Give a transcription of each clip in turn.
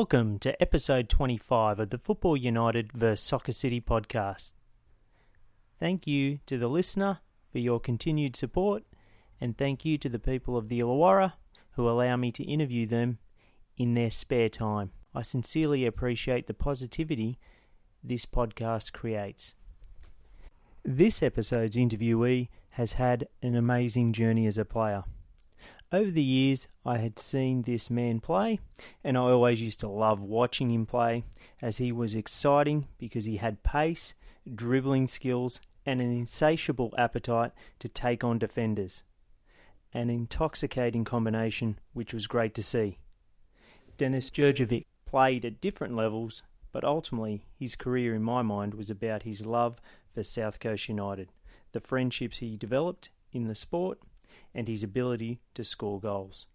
Welcome to episode 25 of the Football United vs Soccer City podcast. Thank you to the listener for your continued support, and thank you to the people of the Illawarra who allow me to interview them in their spare time. I sincerely appreciate the positivity this podcast creates. This episode's interviewee has had an amazing journey as a player. Over the years, I had seen this man play, and I always used to love watching him play, as he was exciting because he had pace, dribbling skills, and an insatiable appetite to take on defenders. An intoxicating combination, which was great to see. Denis Jurjevic played at different levels, but ultimately his career in my mind was about his love for South Coast United, the friendships he developed in the sport, and his ability to score goals.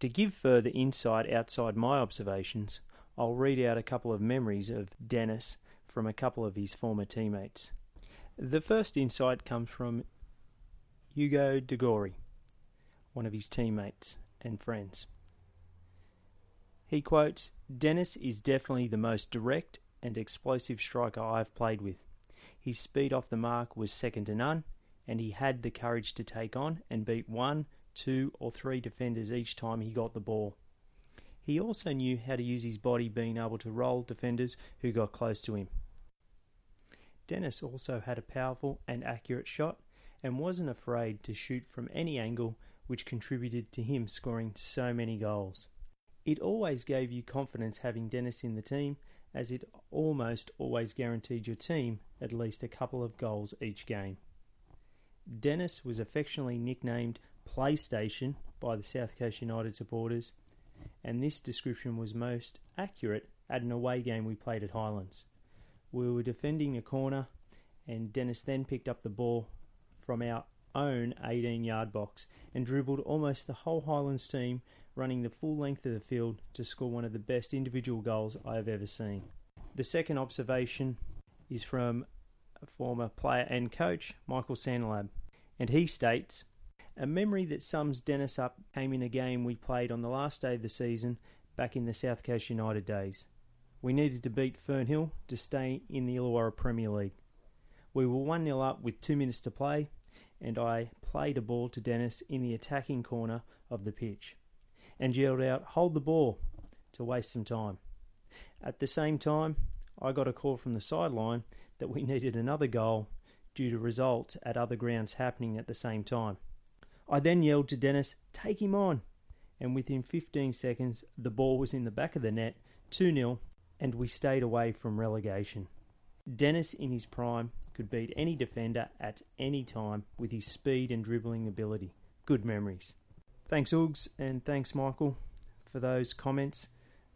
To give further insight outside my observations, I'll read out a couple of memories of Dennis from a couple of his former teammates. The first insight comes from Hugo Degori, one of his teammates and friends. He quotes Dennis is definitely the most direct and explosive striker I've played with. His speed off the mark was second to none, and he had the courage to take on and beat one, two, or three defenders each time he got the ball. He also knew how to use his body, being able to roll defenders who got close to him. Dennis also had a powerful and accurate shot and wasn't afraid to shoot from any angle, which contributed to him scoring so many goals. It always gave you confidence having Dennis in the team, as it almost always guaranteed your team at least a couple of goals each game. Denis was affectionately nicknamed PlayStation by the South Coast United supporters, and this description was most accurate at an away game we played at Highlands. We were defending a corner, and Dennis then picked up the ball from our own 18 yard box and dribbled almost the whole Highlands team, running the full length of the field to score one of the best individual goals I have ever seen. The second observation is from former player and coach Michael Sandelab, and he states, A memory that sums Dennis up came in a game we played on the last day of the season back in the South Coast United days. We needed to beat Fernhill to stay in the Illawarra Premier League. We were 1 0 up with two minutes to play, and I played a ball to Dennis in the attacking corner of the pitch and yelled out, Hold the ball, to waste some time. At the same time, I got a call from the sideline that we needed another goal due to results at other grounds happening at the same time. I then yelled to Dennis, Take him on! And within 15 seconds, the ball was in the back of the net, 2 0, and we stayed away from relegation. Dennis, in his prime, could beat any defender at any time with his speed and dribbling ability. Good memories. Thanks, Uggs, and thanks, Michael, for those comments.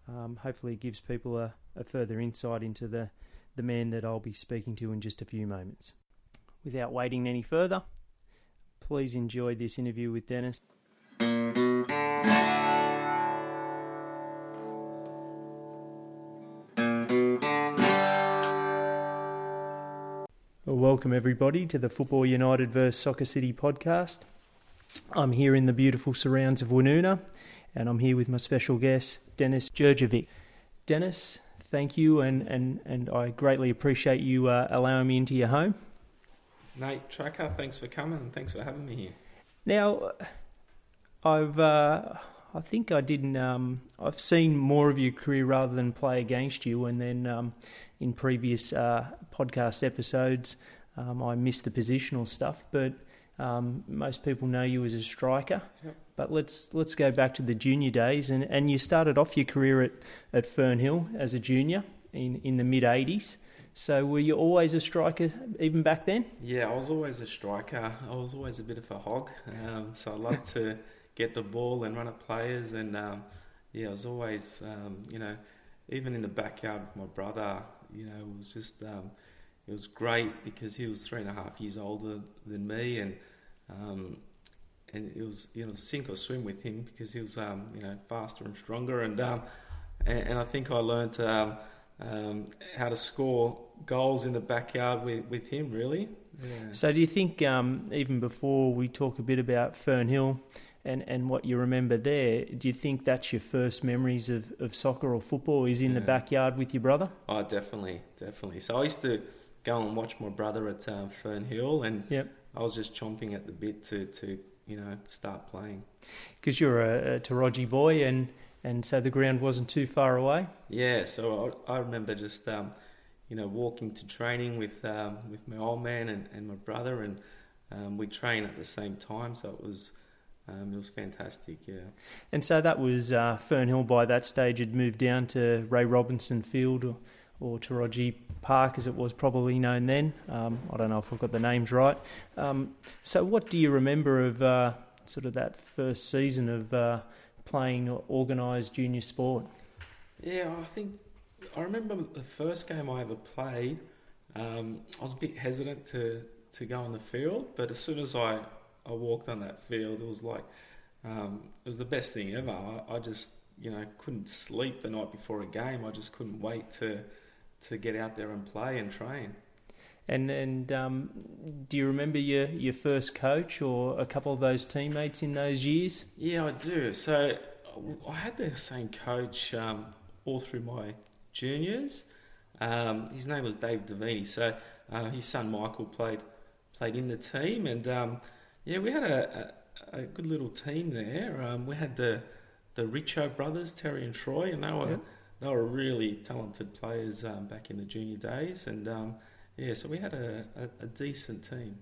Um, hopefully, it gives people a, a further insight into the the man that I'll be speaking to in just a few moments. Without waiting any further, please enjoy this interview with Denis. Welcome, everybody, to the Football United vs Soccer City podcast. I'm here in the beautiful surrounds of Woonona, and I'm here with my special guest, Denis Jurjevic. Denis, thank you, and, and, and I greatly appreciate you uh, allowing me into your home. Nate Tracker, thanks for coming and thanks for having me here. Now, I've uh, I think I didn't. Um, I've seen more of your career rather than play against you, and then um, in previous uh, podcast episodes, um, I missed the positional stuff. But um, most people know you as a striker. Yep. But let's let's go back to the junior days, and, and you started off your career at, at Fernhill as a junior in, in the mid '80s. So were you always a striker even back then? Yeah, I was always a striker. I was always a bit of a hog. Um, so I loved to get the ball and run at players, and um, yeah, I was always um, you know even in the backyard with my brother. You know, it was just um, it was great because he was three and a half years older than me, and um, and it was you know sink or swim with him because he was um, you know faster and stronger, and um, and, and I think I learned um, um, how to score goals in the backyard with, with him. Really. Yeah. So do you think um, even before we talk a bit about Fernhill and, and what you remember there, do you think that's your first memories of, of soccer or football is in the backyard with your brother? Oh, definitely, definitely. So I used to go and watch my brother at um, Fern Hill, and Yep. I was just chomping at the bit to, to you know start playing. Because you're a, a Towradgi boy, and, and so the ground wasn't too far away. Yeah, so I, I remember just um, you know walking to training with um, with my old man and, and my brother, and um, we train at the same time. So it was um, it was fantastic. Yeah, And so that was uh, Fernhill by that stage had moved down to Ray Robinson Field or, Towradgi Park as it was probably known then. Um, I don't know if I've got the names right. Um, so what do you remember of uh, sort of that first season of uh, playing organised junior sport? yeah. I think I remember the first game I ever played. Um, I was a bit hesitant to to go on the field, but as soon as I I walked on that field, it was like um, it was the best thing ever. I, I just you know couldn't sleep the night before a game. I just couldn't wait to to get out there and play and train. And and um, do you remember your, your first coach or a couple of those teammates in those years? Yeah, I do. So I had the same coach um, all through my juniors. Um, his name was Dave Davini. So uh, his son Michael played played in the team, and um, yeah, we had a, a, a good little team there. Um, we had the the Richo brothers, Terry and Troy, and they were Yep. They were really talented players um, back in the junior days, and um, yeah, so we had a, a, a decent team.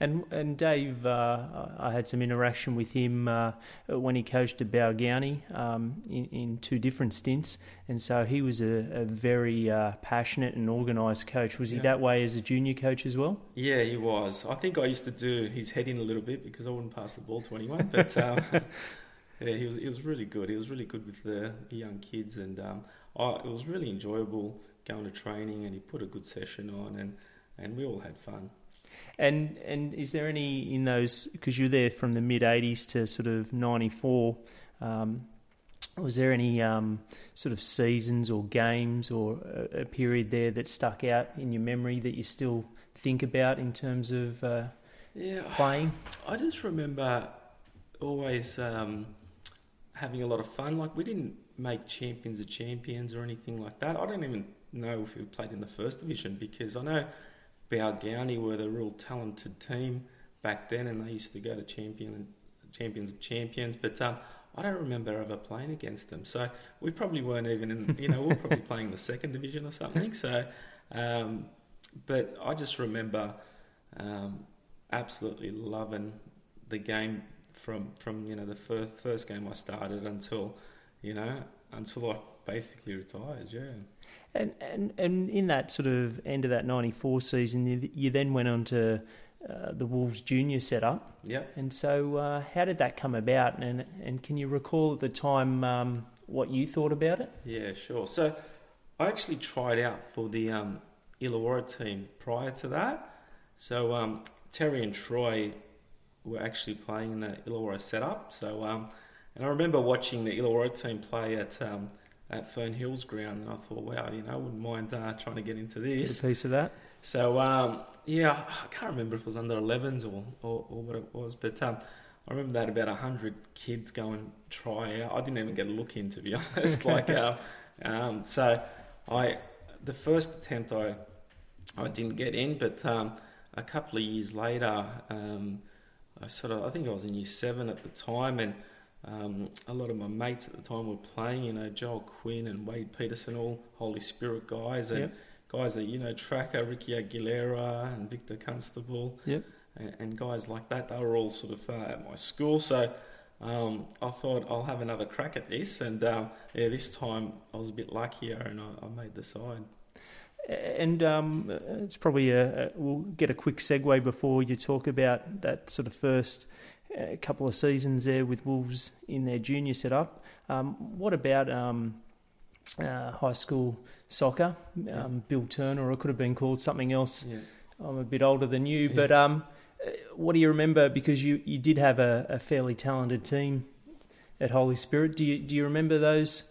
And and Dave, uh, I had some interaction with him uh, when he coached at Balgownie um, in, in two different stints, and so he was a, a very uh, passionate and organised coach. Was he that way as a junior coach as well? Yeah, he was. I think I used to do his head in a little bit because I wouldn't pass the ball to anyone. But um, yeah, he was he was really good. He was really good with the, young kids, and um, I, it was really enjoyable going to training. And he put a good session on, and, and we all had fun. And and is there any in those because you're there from the mid '80s to sort of '94? Um, was there any um, sort of seasons or games or a, a period there that stuck out in your memory that you still think about in terms of uh, Yeah, playing? I just remember always um, having a lot of fun. Like we didn't make champions of champions or anything like that. I don't even know if we played in the first division because I know Balgownie were the real talented team back then, and they used to go to champion champions of champions. But um, I don't remember ever playing against them. So we probably weren't even in. You know, we were probably playing the second division or something. So, um, but I just remember. Um, absolutely loving the game from from you know the first first game I started until you know until I basically retired. Yeah. And, and and in that sort of end of that '94 season, you, you then went on to uh, the Wolves junior setup. Yep. And so, uh, how did that come about? And and can you recall at the time um, what you thought about it? Yeah. Sure. So I actually tried out for the um, Illawarra team prior to that. So um, Terry and Troy were actually playing in the Illawarra setup. So um, and I remember watching the Illawarra team play at um, at Fern Hills ground, and I thought, wow, you know, I wouldn't mind uh, trying to get into Get this. a piece of that. So um, yeah, I can't remember if it was under 11s or, or, or what it was, but um, I remember that about hundred kids go and try out. I didn't even get a look in, to be honest. like, um, um, so I the first attempt I I didn't get in, but um, a couple of years later, um, I sort of I think I was in year seven at the time, and um, a lot of my mates at the time were playing. You know, Joel Quinn and Wade Peterson, all Holy Spirit guys, and Yep. guys that you know Tracker, Ricky Aguilera, and Victor Constable, Yep. and, and guys like that. They were all sort of uh, at my school, so um, I thought I'll have another crack at this. And um, yeah, this time I was a bit luckier, and I, I made the side. And um, it's probably a, a, we'll get a quick segue before you talk about that sort of first uh, couple of seasons there with Wolves in their junior setup. Um, what about um, uh, high school soccer? Um, Bill Turner, or it could have been called something else. Yeah. I'm a bit older than you, Yeah. but um, uh, what do you remember? Because you, you did have a, a fairly talented team at Holy Spirit. Do you do you remember those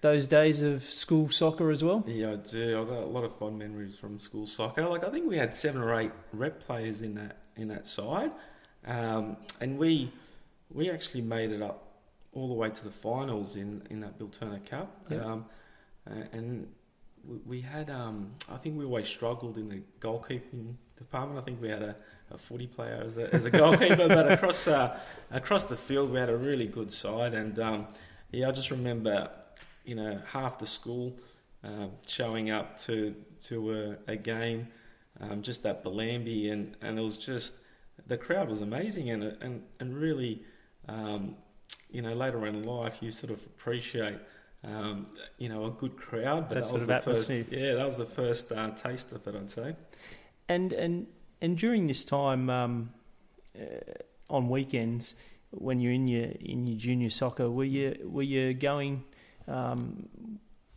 those days of school soccer as well? Yeah, I do. I've got a lot of fond memories from school soccer. Like I think we had seven or eight rep players in that in that side, um, and we we actually made it up all the way to the finals in, in that Bill Turner Cup. Yep. Um, and we, we had, um, I think we always struggled in the goalkeeping department. I think we had a, a footy player as a, as a goalkeeper, but across uh, across the field we had a really good side. And um, yeah, I just remember, you know, half the school um, showing up to to a, a game, um, just at Bellambi, and, and it was just the crowd was amazing, and and and really, um, you know, later in life you sort of appreciate. Um, you know, a good crowd, but That that, was the first. Yeah, that was the first uh, taste of it, I'd say. And and and during this time, um, uh, on weekends, when you're in your in your junior soccer, were you were you going um,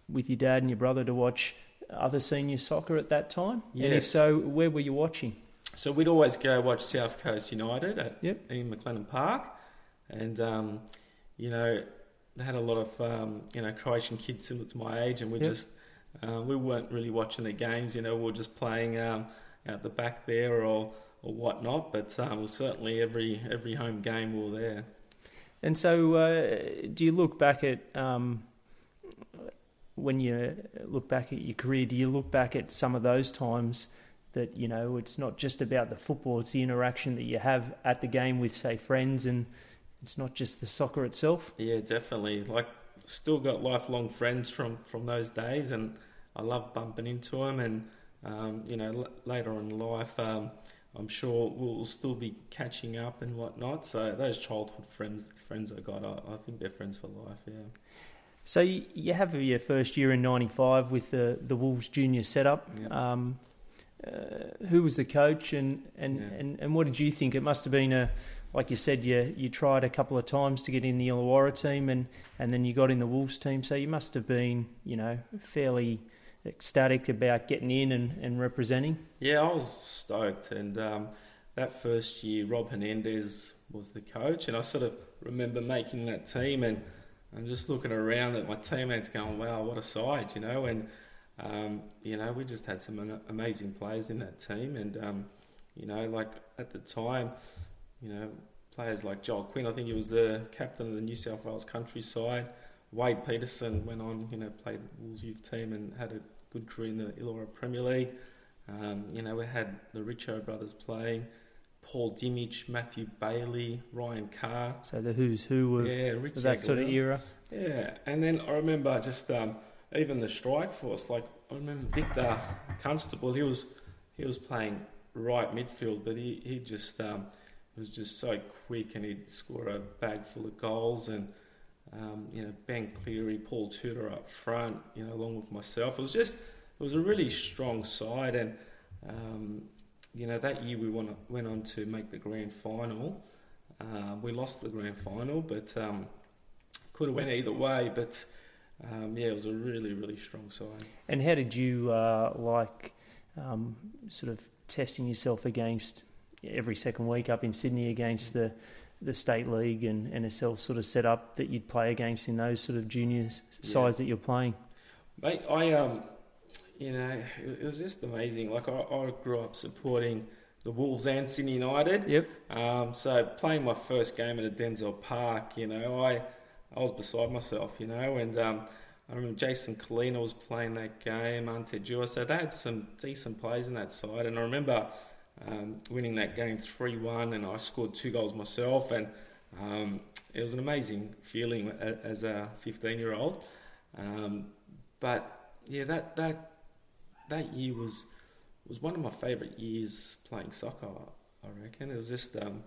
with your dad and your brother to watch other senior soccer at that time? And if so, where were you watching? So we'd always go watch South Coast United at Yep. Ian McLennan Park, and um, you know they had a lot of um, you know Croatian kids similar to my age, and we Yep. just uh, we weren't really watching the games. You know, we were just playing um, out the back there or or whatnot. But um, certainly every every home game we were there. And so, uh, do you look back at um, when you look back at your career? Do you look back at some of those times that you know it's not just about the football; it's the interaction that you have at the game with, say, friends, and it's not just the soccer itself. Yeah, definitely. Like, still got lifelong friends from from those days, and I love bumping into them. And um, you know, l- later on in life, um, I'm sure we'll still be catching up and whatnot. So those childhood friends, friends I got, I, I think they're friends for life. Yeah. So you, you have your first year in '95 with the the Wolves junior setup. Yeah. Um, uh, who was the coach, and and, Yeah. and and what did you think? It must have been a like you said, you you tried a couple of times to get in the Illawarra team, and, and then you got in the Wolves team. So you must have been, you know, fairly ecstatic about getting in and, and representing. Yeah, I was stoked, and um, that first year, Rob Hernandez was the coach, and I sort of remember making that team, and I'm just looking around at my teammates, going, "Wow, what a side!" You know, and um, you know, we just had some amazing players in that team, and um, you know, like at the time, you know, players like Joel Quinn, I think he was the captain of the New South Wales countryside. Wade Peterson went on, you know, played Wolves youth team and had a good career in the Illawarra Premier League. Um, you know, we had the Richo brothers playing, Paul Dimich, Matthew Bailey, Ryan Carr. So the who's who of, Yeah, of that sort of era. Yeah, and then I remember just um, even the strike force. Like I remember Victor Constable. He was he was playing right midfield, but he he just um, was just so quick, and he'd score a bag full of goals. And um, you know Ben Cleary, Paul Tudor up front. You know, along with myself, it was just it was a really strong side. And um, you know that year we went went on to make the grand final. Uh, we lost the grand final, but um, could have went either way, but um, yeah, it was a really, really strong side. And how did you uh, like um, sort of testing yourself against every second week up in Sydney against the the state league and NSL sort of set up that you'd play against in those sort of junior Yeah. sides that you're playing? Mate, I um, you know, it, was just amazing. Like I, I grew up supporting the Wolves and Sydney United. Yep. Um, so playing my first game at Edensor Park, you know, I I was beside myself, you know, and um, I remember Jason Culina was playing that game, Ante Jua, so they had some decent players in that side, and I remember um, winning that game three one, and I scored two goals myself, and um, it was an amazing feeling as a fifteen year old. Um, but yeah, that that that year was was one of my favourite years playing soccer. I reckon it was just um,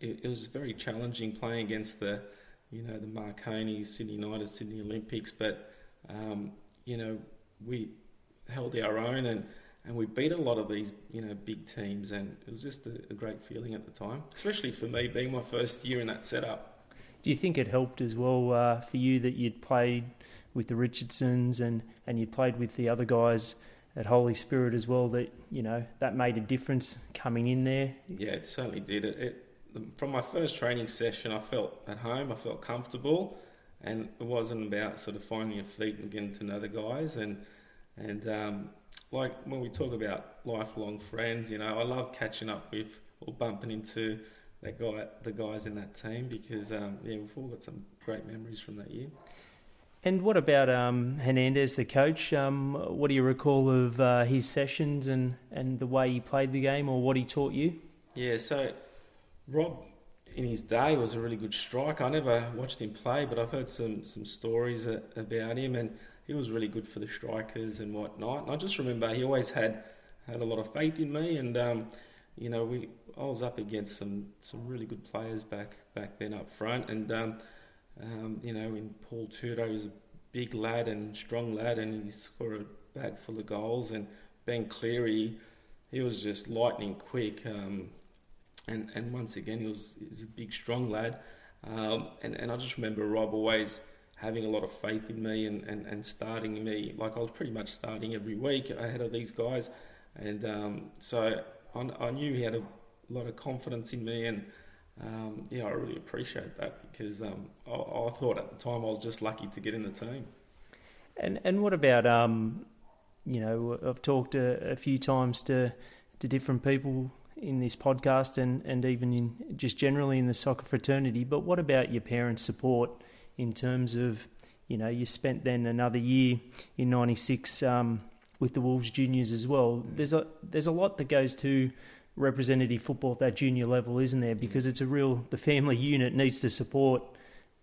it, it was very challenging playing against the you know the Marconi, Sydney United, Sydney Olympics, but um, you know we held our own and. And we beat a lot of these, you know, big teams, and it was just a, a great feeling at the time, especially for me being my first year in that setup. Do you think it helped as well uh, for you that you'd played with the Richardsons and, and you'd played with the other guys at Holy Spirit as well? That you know that made a difference coming in there. Yeah, it certainly did. It, it from my first training session, I felt at home. I felt comfortable, and it wasn't about sort of finding your feet and getting to know the guys. And and um, like when we talk about lifelong friends, you know, I love catching up with or bumping into that guy, the guys in that team, because um, yeah, we've all got some great memories from that year. And what about um, Hernandez, the coach? Um, what do you recall of uh, his sessions and, and the way he played the game, or what he taught you? Yeah, so Rob in his day was a really good striker. I never watched him play, but I've heard some some stories about him, and he was really good for the strikers and whatnot. And I just remember he always had had a lot of faith in me, and um, you know we I was up against some some really good players back back then up front, and um, um, you know in Paul Tudor, he's a big lad and strong lad, and he scored a bag full of goals, and Ben Cleary, he was just lightning quick. Um, and, and once again, he was, he was a big, strong lad. Um, and, and I just remember Rob always having a lot of faith in me and, and, and starting me. Like I was pretty much starting every week ahead of these guys. And um, so I, I, knew he had a lot of confidence in me. And um, yeah, I really appreciate that because um, I, I, thought at the time I was just lucky to get in the team. And, and what about, um, you know, I've talked a, a few times to, to different people in this podcast and, and even in just generally in the soccer fraternity. But what about your parents' support in terms of, you know, you spent then another year in '96 um, with the Wolves juniors as well. There's a there's a lot that goes to representative football at that junior level, isn't there? Because it's a real the family unit needs to support,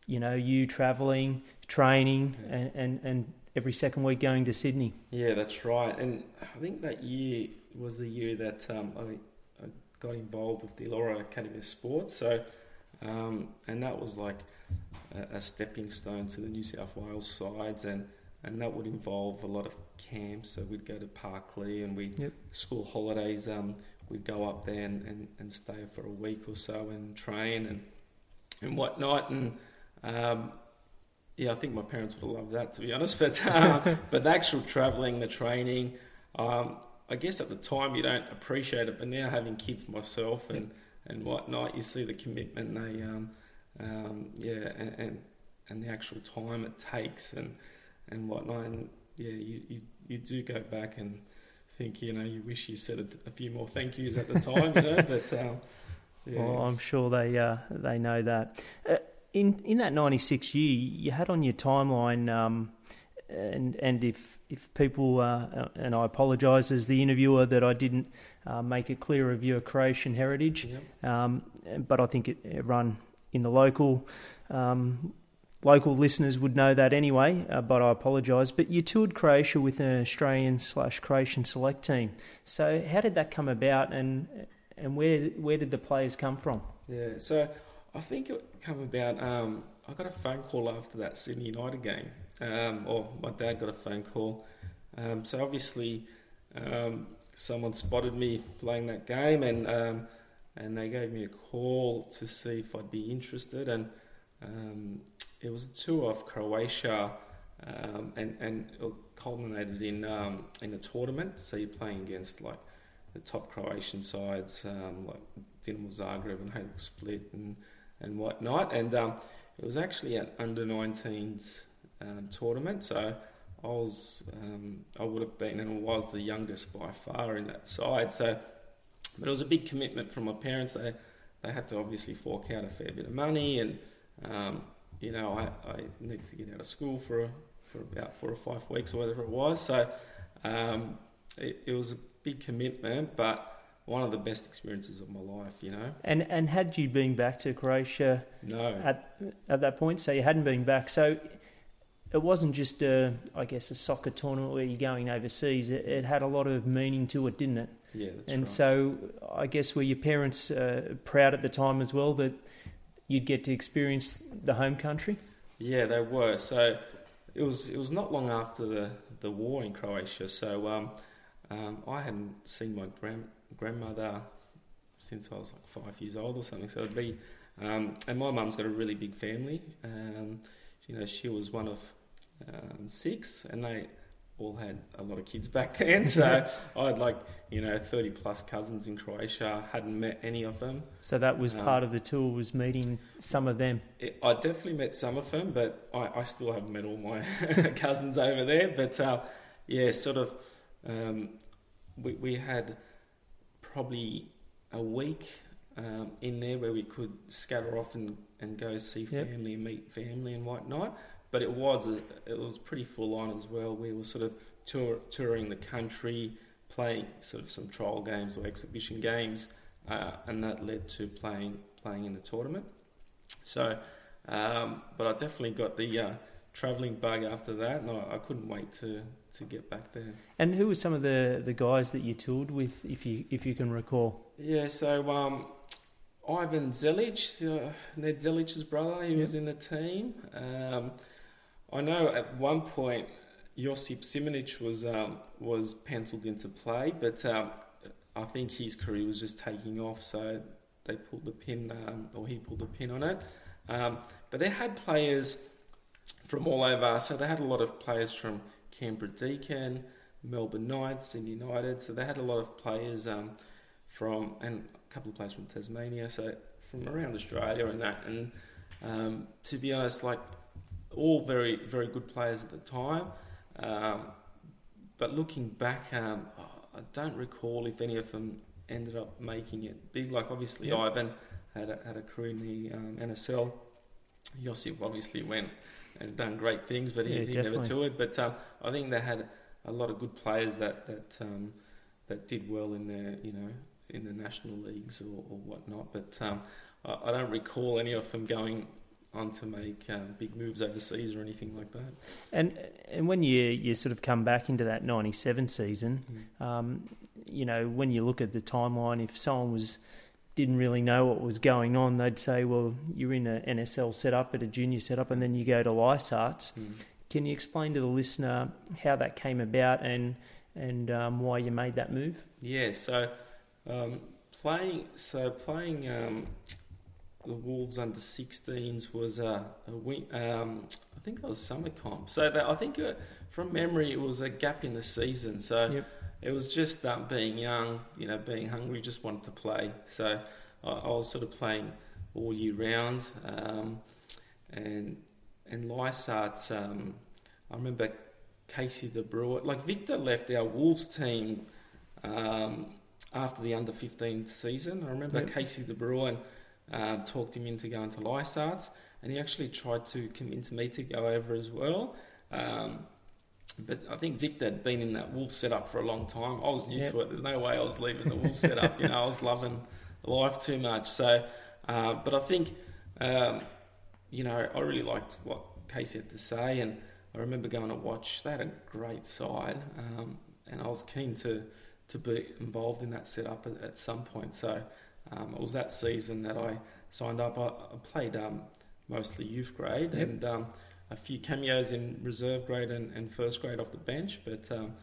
you know, you travelling, training, and, and, and every second week going to Sydney. Yeah, that's right. And I think that year was the year that um, I got involved with the Illawarra Academy of Sports. So, um, and that was like a, a, stepping stone to the New South Wales sides, and and that would involve a lot of camps. So we'd go to Parklea and we yep. school holidays. Um, we'd go up there and, and, and stay for a week or so and train and and whatnot. And um, yeah, I think my parents would have loved that to be honest. But uh, but the actual travelling, the training. Um, I guess at the time you don't appreciate it, but now having kids myself and, and whatnot, you see the commitment they, um, um, yeah, and, and, and the actual time it takes and and whatnot, and yeah, you, you, you do go back and think, you know, you wish you said a, a few more thank yous at the time, you know, but um, yeah. Well, I'm sure they uh, they know that. Uh, in in that '96 year, you had on your timeline. Um, and and if if people uh, and I apologise as the interviewer that I didn't uh, make it clear of your Croatian heritage, yep. um, but I think it, run in the local um, local listeners would know that anyway. Uh, but I apologise. But you toured Croatia with an Australian slash Croatian select team. So how did that come about, and and where where did the players come from? Yeah, so I think it came about. Um, I got a phone call after that Sydney United game um, or my dad got a phone call. Um, so obviously, um, someone spotted me playing that game, and um, and they gave me a call to see if I'd be interested. And um, it was a tour of Croatia, um, and and it culminated in in a tournament. So you're playing against like the top Croatian sides, like Dinamo Zagreb and Hajduk Split and and whatnot. And it was actually an under 19s um, tournament. So I was, um, I would have been and was the youngest by far in that side. So, but it was a big commitment from my parents. They they had to obviously fork out a fair bit of money, and um, you know I, I needed to get out of school for a, for about four or five weeks or whatever it was. So um, it, it was a big commitment, but one of the best experiences of my life, you know. And and had you been back to Croatia? No. At at that point, so you hadn't been back. So it wasn't just a, I guess, a soccer tournament where you're going overseas. It, it had a lot of meaning to it, didn't it? Yeah, and right. so I guess were your parents uh, proud at the time as well that you'd get to experience the home country? Yeah, they were. So it was it was not long after the, the war in Croatia. So um, um, I hadn't seen my grand, grandmother since I was like five years old or something. So it'd be, um, and my mum's got a really big family. Um, you know, she was one of um, six, and they all had a lot of kids back then. So I had like you know thirty plus cousins in Croatia. Hadn't met any of them. So that was um, part of the tour was meeting some of them. It, I definitely met some of them, but I, I still haven't met all my cousins over there. But uh, yeah, sort of. Um, we we had probably a week um, in there where we could scatter off and, and go see Yep. family and meet family and whatnot. But it was a, it was pretty full on as well. We were sort of tour, touring the country, playing sort of some trial games or exhibition games, uh, and that led to playing playing in the tournament. So, um, but I definitely got the uh, travelling bug after that, and I, I couldn't wait to, to get back there. And who were some of the, the guys that you toured with, if you if you can recall? Yeah, so um, Ivan Zelic, uh, Ned Zelic's brother, he was in the team. Um, I know at one point Josip Simunic was um, was penciled into play, but um, I think his career was just taking off, so they pulled the pin, um, or he pulled the pin on it. Um, but they had players from all over, so they had a lot of players from Canberra Deakin, Melbourne Knights, and United. So they had a lot of players um, from, and a couple of players from Tasmania, so from around Australia and that. And um, to be honest, like all very, very good players at the time. Um, but looking back, um, I don't recall if any of them ended up making it big. Like obviously Yep. Ivan had a, had a career in the um, NSL. Josip obviously went and done great things, but he, Yeah, he never toured. But um, I think they had a lot of good players that that um, that did well in their you know in the national leagues or, or whatnot. But um, I, I don't recall any of them going on to make um, big moves overseas or anything like that. And and when you you sort of come back into that '97 season, um, you know, when you look at the timeline, if someone was didn't really know what was going on, they'd say, "Well, you're in a NSL setup at a junior setup, and then you go to Lysarts." Mm. Can you explain to the listener how that came about and and um, why you made that move? Yeah, so um, playing so playing um, the Wolves under 16s was a, a win, um, I think that was summer comp. So that, I think uh, from memory it was a gap in the season. So Yep. it was just um, being young, you know, being hungry, just wanted to play. So I, I was sort of playing all year round, um, and and Lysart's. Um, I remember Casey De Brewer, like Victor left our Wolves team um, after the under 15 season. I remember Yep. Casey De Bruin uh, talked him into going to Lysarts, and he actually tried to convince me to go over as well. Um, but I think Victor had been in that wolf setup for a long time. I was new Yep. to it. There's no way I was leaving the wolf setup. You know, I was loving life too much. So, uh, but I think, um, you know, I really liked what Casey had to say, and I remember going to watch. They had a great side, um, and I was keen to to be involved in that setup at, at some point. So um, it was that season that I signed up. I, I played um, mostly youth grade Yep. and um, a few cameos in reserve grade and, and first grade off the bench. But um,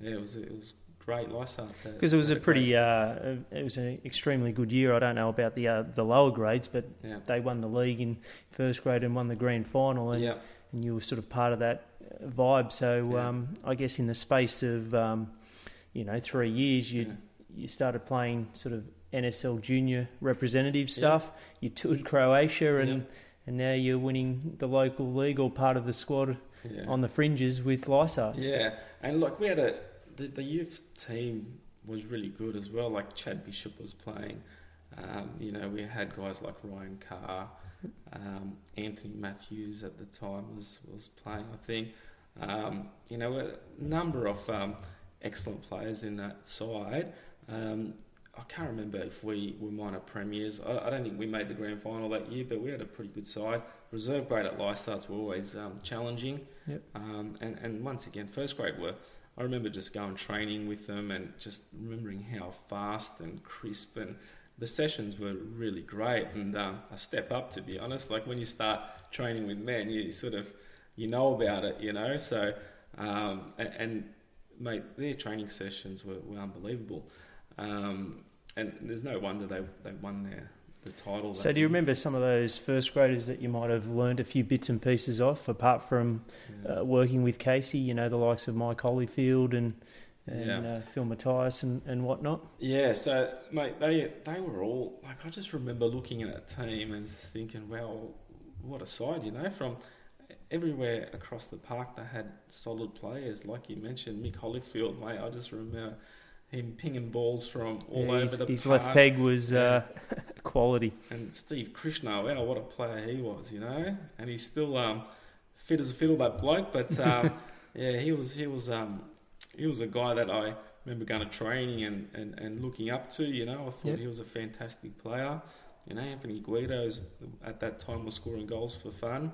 yeah, it was it was great. Lysarts Because it was a pretty, uh, it was an extremely good year. I don't know about the uh, the lower grades, but yeah. they won the league in first grade and won the grand final, and, yeah. and you were sort of part of that vibe. So Yeah. um, I guess in the space of um, you know three years, you you started playing sort of NSL junior representative stuff. You toured Croatia, and Yeah. and now you're winning the local league or part of the squad Yeah. on the fringes with Lysarts. Yeah, and like we had a the, the youth team was really good as well. Like Chad Bishop was playing. Um, you know, we had guys like Ryan Carr, um, Anthony Matthews at the time was was playing. I think. Um, you know, a number of um, excellent players in that side. Um, I can't remember if we were minor premiers. I, I don't think we made the grand final that year, but we had a pretty good side. Reserve grade at Lysarts were always um, challenging. Yep. Um, and, and once again, first grade were, I remember just going training with them and just remembering how fast and crisp and the sessions were really great and um, a step up to be honest. Like when you start training with men, you sort of, you know about it, you know. So, um, and, and mate, their training sessions were, were unbelievable. Um, and there's no wonder they, they won their the title. So do you remember some of those first graders that you might have learned a few bits and pieces off, apart from Yeah. uh, working with Casey? You know, the likes of Mike Holyfield and and Yeah. uh, Phil Matthias and, and whatnot. Yeah, so mate, they they were all like I just remember looking at that team and thinking, well, what a side, you know, from everywhere across the park they had solid players, like you mentioned, Mick Holyfield, mate. I just remember him pinging balls from all Yeah, over his, the his park. left peg was uh, quality. And Steve Krishna, wow, what a player he was, you know. And he's still um, fit as a fiddle, that bloke. But um, yeah, he was he was um, he was a guy that I remember going to training and, and, and looking up to. You know, I thought Yep. he was a fantastic player. You know, Anthony Guido's at that time was scoring goals for fun.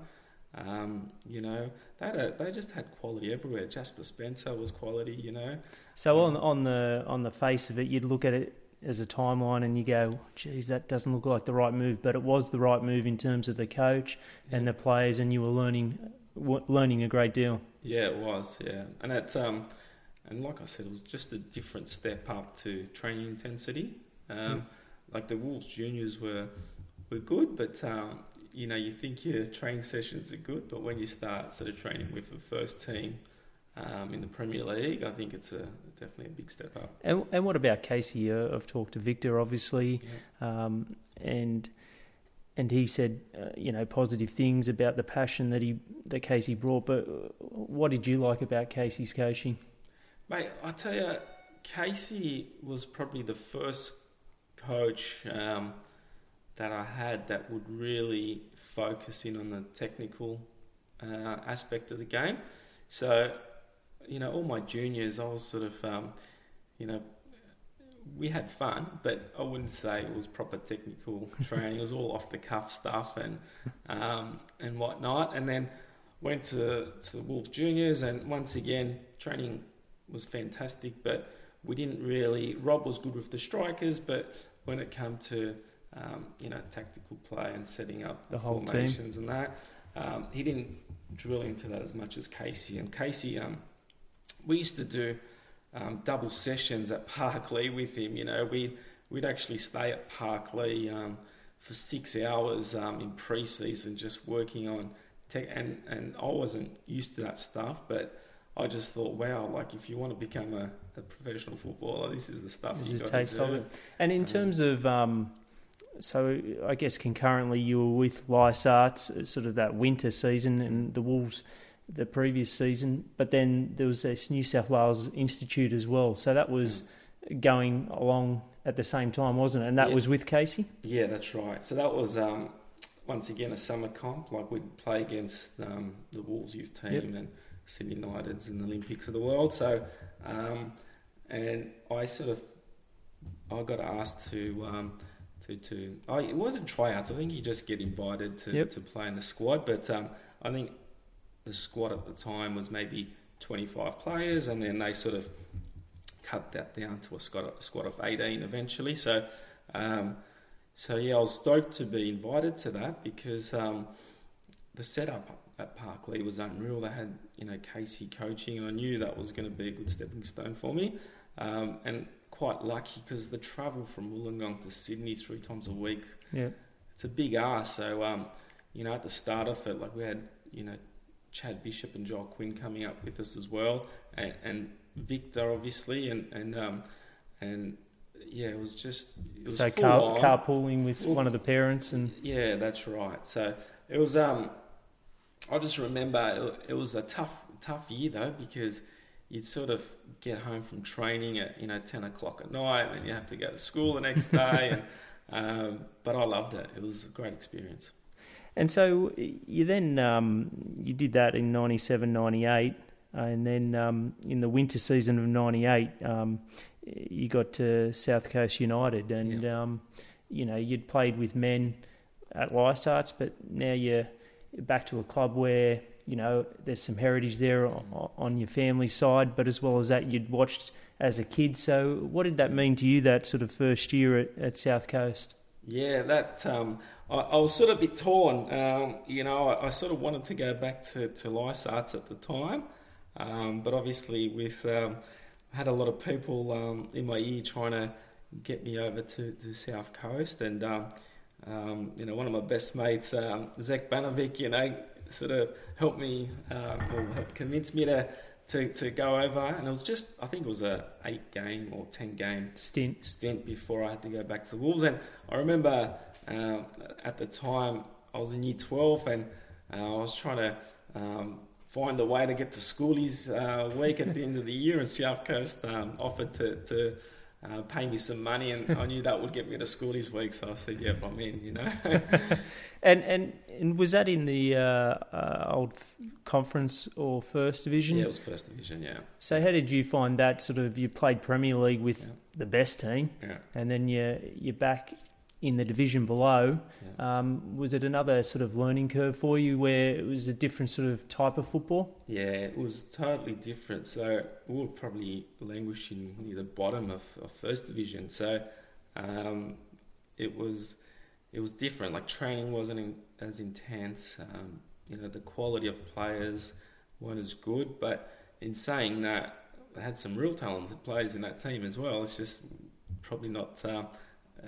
Um, you know, they had a, they just had quality everywhere. Jasper Spencer was quality. You know, So on on the on the face of it, you'd look at it as a timeline and you go, "Geez, that doesn't look like the right move," but it was the right move in terms of the coach and the players, and you were learning learning a great deal. Yeah, it was. Yeah, and it's um, and like I said, it was just a different step up to training intensity. Um, like the Wolves juniors were were good, but um, you know, you think your training sessions are good, but when you start sort of training with the first team um, in the Premier League, I think it's a definitely a big step up. And, and what about Casey? Uh, I've talked to Victor, obviously, um, and and he said, uh, you know, positive things about the passion that he that Casey brought. But what did you like about Casey's coaching? Mate, I tell you, Casey was probably the first coach um, that I had that would really focus in on the technical uh, aspect of the game. So, you know, all my juniors, I was sort of, um, you know, we had fun, but I wouldn't say it was proper technical training. It was all off the cuff stuff and um, and whatnot. And then went to to the Wolves juniors, and once again, training was fantastic, but we didn't really. Rob was good with the strikers, but when it came to um, you know tactical play and setting up The whole team. formations and that, um, he didn't drill into that as much as Casey. And Casey, um, we used to do um, double sessions at Parklea with him. You know, we we'd actually stay at Parklea um, for six hours um, in pre-season, just working on tech. And and I wasn't used to that stuff, but I just thought, wow, like if you want to become a, a professional footballer, this is the stuff There's you a got taste to do. of it. And in Um, terms of, um, so I guess concurrently you were with Lysarts, uh, sort of that winter season, and the Wolves the previous season. But then there was this New South Wales Institute as well. So that was going along at the same time, wasn't it? And that Yeah. was with Casey. Yeah, that's right. So that was um, once again a summer comp. Like we'd play against um, the Wolves youth team Yep. and Sydney Uniteds and the Olympics of the world. So, um, and I sort of I got asked to um, to to. Oh, it wasn't tryouts. I think you just get invited to Yep. to play in the squad. But um, I think the squad at the time was maybe twenty five players, and then they sort of cut that down to a squad, a squad of 18 eventually. So, um, so yeah, I was stoked to be invited to that because um, the setup at Parklea was unreal. They had you know Casey coaching, and I knew that was going to be a good stepping stone for me. Um, and quite lucky because the travel from Wollongong to Sydney three times a week, Yeah. it's a big ask. So, um, you know, at the start of it, like we had you know Chad Bishop and Joel Quinn coming up with us as well, and, and Victor obviously, and and um, and yeah, it was just it was So car, carpooling with Well- one of the parents and Yeah, that's right. So it was. Um, I just remember it, it was a tough, tough year though because you'd sort of get home from training at you know ten o'clock at night, and you have to go to school the next day. and um, but I loved it. It was a great experience. And so you then um, you did that in 97, 98, and then um, in the winter season of 98, um, you got to South Coast United, and um, you know you'd played with men at Lysarts, but now you're back to a club where you know there's some heritage there on, on your family side, but as well as that, you'd watched as a kid. So what did that mean to you that sort of first year at, at South Coast? Yeah, that um, I, I was sort of a bit torn. Um, you know, I, I sort of wanted to go back to to Lysarts at the time, um, but obviously with um, had a lot of people um, in my ear trying to get me over to, to South Coast, and um, you know, one of my best mates, Zach Banovic, you know, sort of helped me um, or helped convince me to. To, to go over and it was just I think it was a eight game or ten game Stint. stint before I had to go back to the Wolves. And I remember uh, at the time I was in year 12 and uh, I was trying to um, find a way to get to schoolies uh, week at the end of the year, and South Coast um, offered to, to uh, pay me some money, and I knew that would get me to schoolies week, so I said, "Yep, I'm in." You know. and and and was that in the uh, uh, old conference or first division? Yeah, it was first division. Yeah. So how did you find that? Sort of, you played Premier League with Yeah. the best team, Yeah. and then you you're back in the division below. Yeah. Um, was it another sort of learning curve for you, where it was a different sort of type of football? Yeah, it was totally different. So we were probably languishing near the bottom of, of first division. So um, it was it was different. Like training wasn't in, as intense. Um, you know, the quality of players weren't as good. But in saying that, I had some real talented players in that team as well. It's just probably not uh,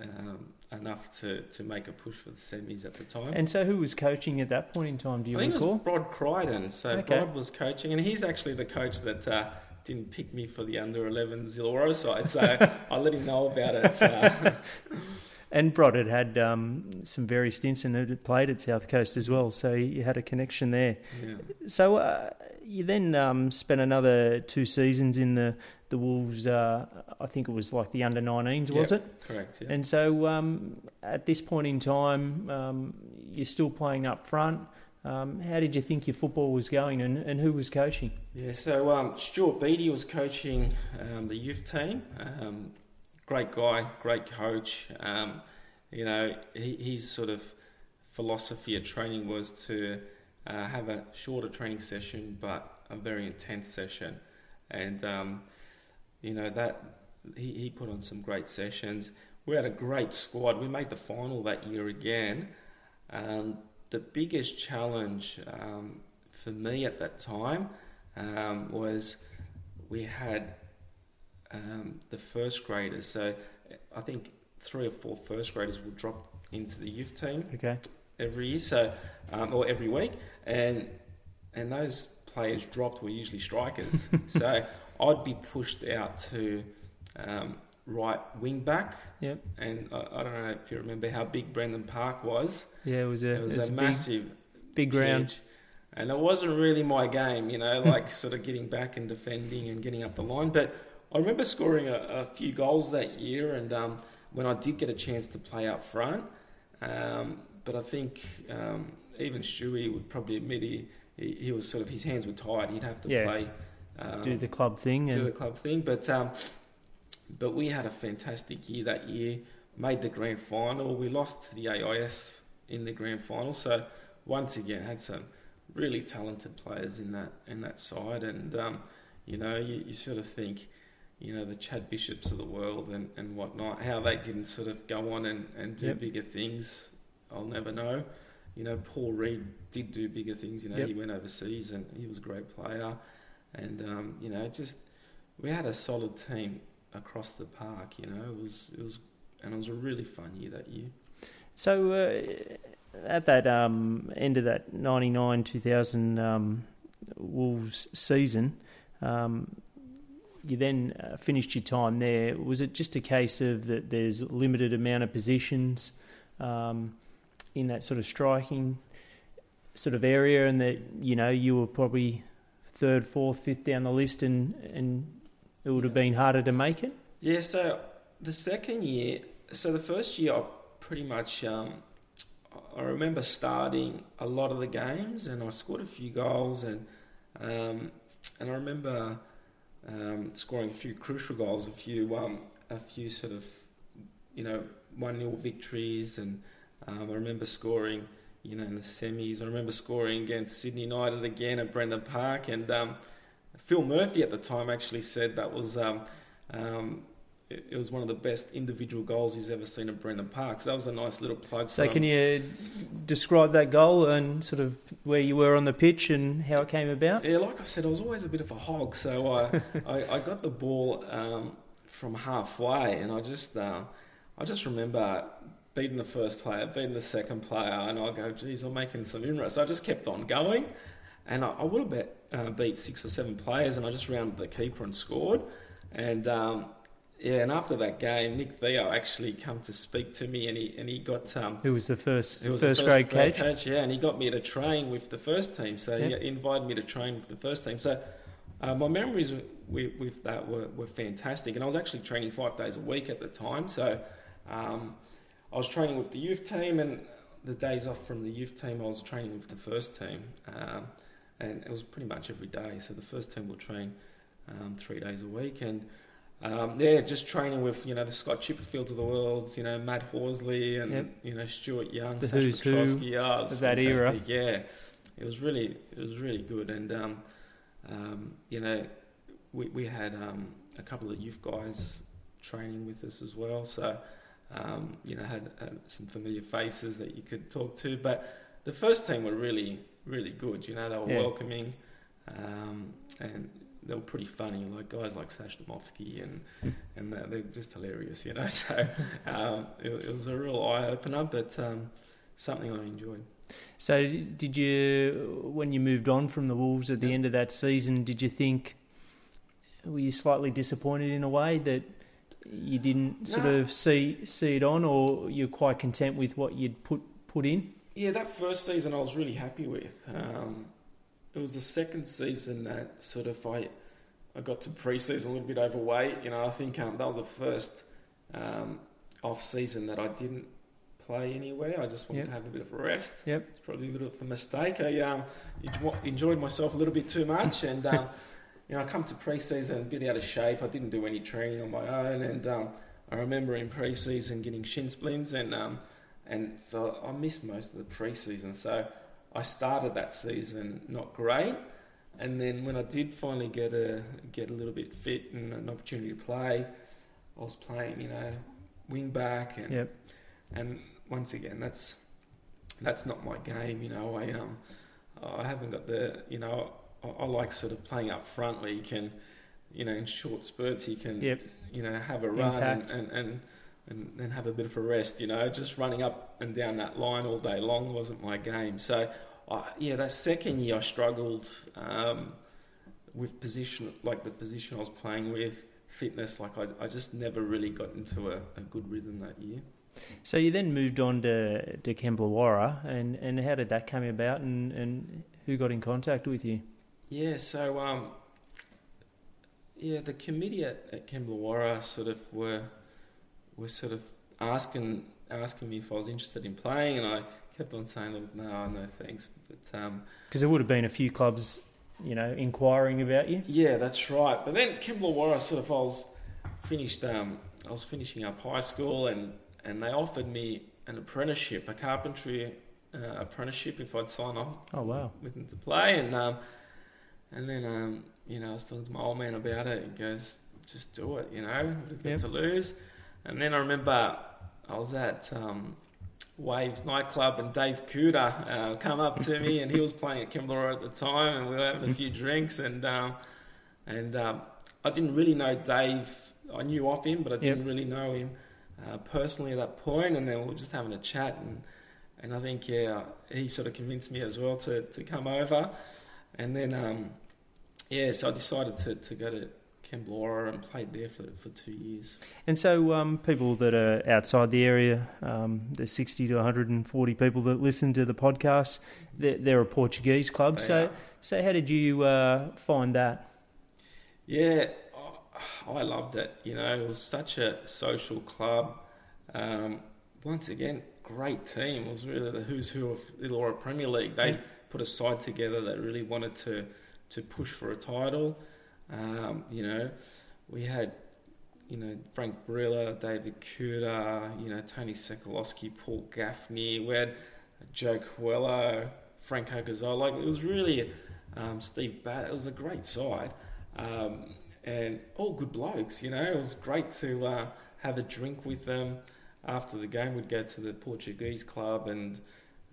um, enough to, to make a push for the semis at the time. And so, who was coaching at that point in time? Do you I think recall? it was Brod Crichton. So Okay. Brod was coaching, and he's actually the coach that uh, didn't pick me for the under 11 Zilloro side. So I let him know about it. Uh, And Brod had had um, some very stints and had played at South Coast as well, so you had a connection there. yeah. So uh, you then um, spent another two seasons in the the Wolves. Uh, I think it was like the under 19s, was Yep. it? Correct. Yeah. And so um, at this point in time, um, you're still playing up front. Um, how did you think your football was going, and, and who was coaching? Yeah, so um, Stuart Beattie was coaching um, the youth team. Great guy, great coach. Um, you know, he, his sort of philosophy of training was to uh, have a shorter training session, but a very intense session. And um, you know that he, he put on some great sessions. We had a great squad. We made the final that year again. Um, the biggest challenge um, for me at that time um, was we had um, the first graders. So I think three or four first graders will drop into the youth team Okay. every year, so um, or every week, and and those players dropped were usually strikers. so I'd be pushed out to um, right wing back, Yep. and I, I don't know if you remember how big Brandon Park was. Yeah, it was a, It was, it was a a big, massive big ground. pitch. And it wasn't really my game, you know, like sort of getting back and defending and getting up the line. But I remember scoring a, a few goals that year, and um, when I did get a chance to play up front, um, but I think um, even Stewie would probably admit he, he, he was sort of his hands were tied. He'd have to Yeah. play um, Do the club thing, do and the club thing. But um, but we had a fantastic year that year. Made the grand final. We lost to the AIS in the grand final. So once again, had some really talented players in that in that side. And um, you know, you, you sort of think, you know, the Chad Bishops of the world and, and whatnot, how they didn't sort of go on and, and do Yep. bigger things. I'll never know. You know, Paul Reid did do bigger things. You know, Yep. he went overseas and he was a great player. And um, you know, just we had a solid team across the park. You know, it was it was, and it was a really fun year that year. So uh, at that um, end of that 99 2000 um, Wolves season, um, you then uh, finished your time there. Was it just a case of that there's a limited amount of positions um, in that sort of striking sort of area and that, you know, you were probably third, fourth, fifth down the list and, and it would have been harder to make it? Yeah. So the second year, so the first year, I pretty much. Um, I remember starting a lot of the games, and I scored a few goals, and um, and I remember um, scoring a few crucial goals, a few um, a few sort of you know one 0 victories, and um, I remember scoring you know in the semis. I remember scoring against Sydney United again at Brandon Park, and um, Phil Murphy at the time actually said that was. Um, um, it it was one of the best individual goals he's ever seen at Brandon Park. So that was a nice little plug. So, can him. you describe that goal and sort of where you were on the pitch and how it came about? Yeah, like I said, I was always a bit of a hog, so I I, I got the ball um, from halfway, and I just uh, I just remember beating the first player, beating the second player, and I go, geez, I'm making some inroads. So I just kept on going, and I, I would have bet, uh, beat six or seven players, and I just rounded the keeper and scored, and um, yeah, and after that game, Nick Theo actually come to speak to me, and he and he got um, Who was the first was first, the grade coach? yeah, and he got me to train with the first team. So Yep. he invited me to train with the first team. So uh, my memories with, with, with that were, were fantastic, and I was actually training five days a week at the time. So um, I was training with the youth team, and the days off from the youth team, I was training with the first team, um, and it was pretty much every day. So the first team will train um, three days a week, and um, yeah, just training with you know the Scott Chipperfields of the world, you know Matt Horsley and Yep. you know Stuart Young, The Sash who's who Petrovski. Oh, it was of that era. Yeah, it was really it was really good, and um, um, you know we we had um, a couple of youth guys training with us as well, so um, you know had, had some familiar faces that you could talk to, but the first team were really really good. You know they were Yeah. welcoming, um, and they were pretty funny, like guys like Sash Domovsky and and they're, they're just hilarious, you know. So um, it, it was a real eye opener, but um, something I enjoyed. So did you, when you moved on from the Wolves at the Yeah. end of that season, did you think were you slightly disappointed in a way that you didn't sort No. of see see it on, or you're quite content with what you'd put put in? Yeah, that first season I was really happy with. Um, it was the second season that sort of I I got to pre-season a little bit overweight. You know, I think um, that was the first um, off season that I didn't play anywhere. I just wanted Yep. to have a bit of a rest. Yep. It's probably a bit of a mistake. I um, enjoyed myself a little bit too much, and um, you know, I come to pre-season a bit out of shape. I didn't do any training on my own, and um, I remember in pre-season getting shin splints, and um, and so I missed most of the pre-season. So I started that season not great, and then when I did finally get a get a little bit fit and an opportunity to play, I was playing, you know, wing back, and Yep. and once again, that's that's not my game. You know, I um I haven't got the you know I, I like sort of playing up front where you can, you know, in short spurts you can Yep. you know have a run and, Impact. and and and then have a bit of a rest. You know, just running up and down that line all day long wasn't my game. So. I, yeah, that second year I struggled um, with position, like the position I was playing with, fitness. Like I, I just never really got into a, a good rhythm that year. So you then moved on to to Kembla and and how did that come about, and and who got in contact with you? Yeah, so um, yeah, the committee at, at Kembla sort of were were sort of asking asking me if I was interested in playing, and I kept on saying, no, no, thanks." But um, Because there would have been a few clubs, you know, inquiring about you. yeah, that's right. But then Kembla sort of I was finished. Um, I was finishing up high school, and and they offered me an apprenticeship, a carpentry uh, apprenticeship, if I'd sign on Oh wow. with them to play, and um, and then um, you know I was talking to my old man about it. He goes, "Just do it," you know, we've got Yep. to lose. And then I remember I was at um, Waves nightclub, and Dave Cooter uh, come up to me, and he was playing at Kembla at the time, and we were having a few drinks, and um, and um, I didn't really know Dave. I knew of him, but I didn't Yep. really know him uh, personally at that point. And then we were just having a chat, and and I think yeah, he sort of convinced me as well to, to come over, and then um, yeah, so I decided to, to go to Kembla and played there for, for two years. And so, um, people that are outside the area, um, there's 60 to 140 people that listen to the podcast. They're, they're a Portuguese club. They so, are. so how did you uh, find that? Yeah, I- I loved it. You know, it was such a social club. Um, once again, great team. It was really the who's who of Illawarra Premier League. They Yeah. put a side together that really wanted to to push for a title. Um, you know, we had you know Frank Brilla, David Cooter, you know Tony Sokolowski, Paul Gaffney. We had Joe Coelho, Franco Gazzola. Like it was really um, Steve Bat. It was a great side, um, and all good blokes. You know, it was great to uh, have a drink with them after the game. We'd go to the Portuguese club, and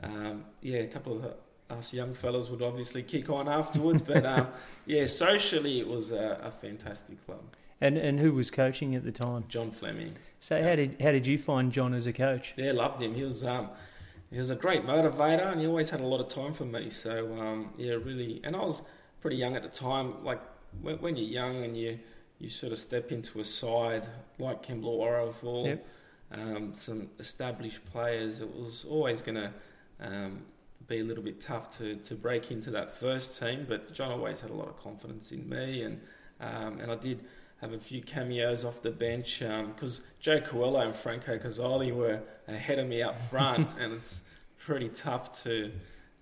um, yeah, a couple of us young fellas would obviously kick on afterwards. but um, yeah, socially, it was a, a fantastic club. And and who was coaching at the time? John Fleming. So how did how did you find John as a coach? Yeah, loved him. He was um, he was a great motivator, and he always had a lot of time for me. So um, yeah, really. And I was pretty young at the time. Like when, when you're young and you you sort of step into a side like Kembla full Yep. um, some established players, it was always going to um, be a little bit tough to, to break into that first team. But John always had a lot of confidence in me, and um, and I did have a few cameos off the bench because Joe Coelho and Franco Cazzoli were ahead of me up front, and it's pretty tough to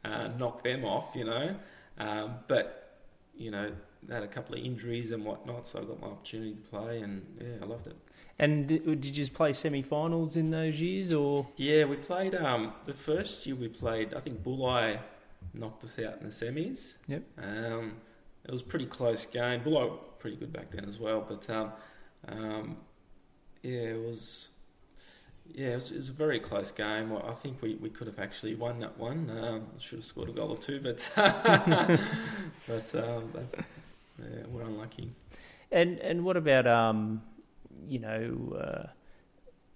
uh, knock them off, you know. Um, but you know, had a couple of injuries and whatnot, so I got my opportunity to play, and yeah, I loved it. And did you just play semi-finals in those years, or Yeah, we played um, the first year we played. I think Bulli knocked us out in the semis. Yep. Um, it was a pretty close game. Bulli were pretty good back then as well, but um, um, yeah, it was. Yeah, it was, it was a very close game. I I think we, we could have actually won that one. Um, should have scored a goal or two, but but um, yeah, we're unlucky. and and what about um, you know, uh,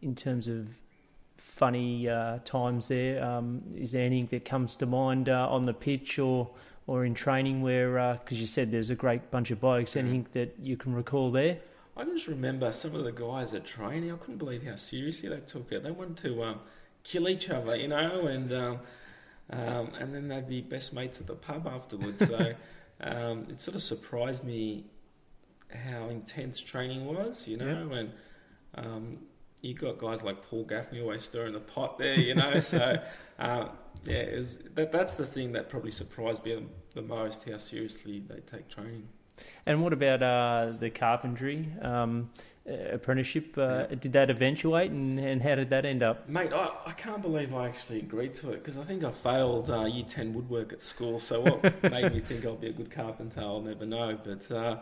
in terms of funny uh, times there, um, is there anything that comes to mind uh, on the pitch or or in training where because you said there's a great bunch of blokes, anything that you can recall there? I just remember some of the guys at training. I couldn't believe how seriously they took it. They wanted to um, kill each other, you know, and um, um, and then they'd be best mates at the pub afterwards. So um, it sort of surprised me how intense training was, you know, and um, you got guys like Paul Gaffney always stirring the pot there, you know. so uh, yeah, it was, that that's the thing that probably surprised me the most how seriously they take training. And what about uh, the carpentry um, apprenticeship? Uh, Did that eventuate, and, and how did that end up? Mate, I, I can't believe I actually agreed to it because I think I failed uh, year 10 woodwork at school. So, what made me think I'll be a good carpenter, I'll never know. But uh,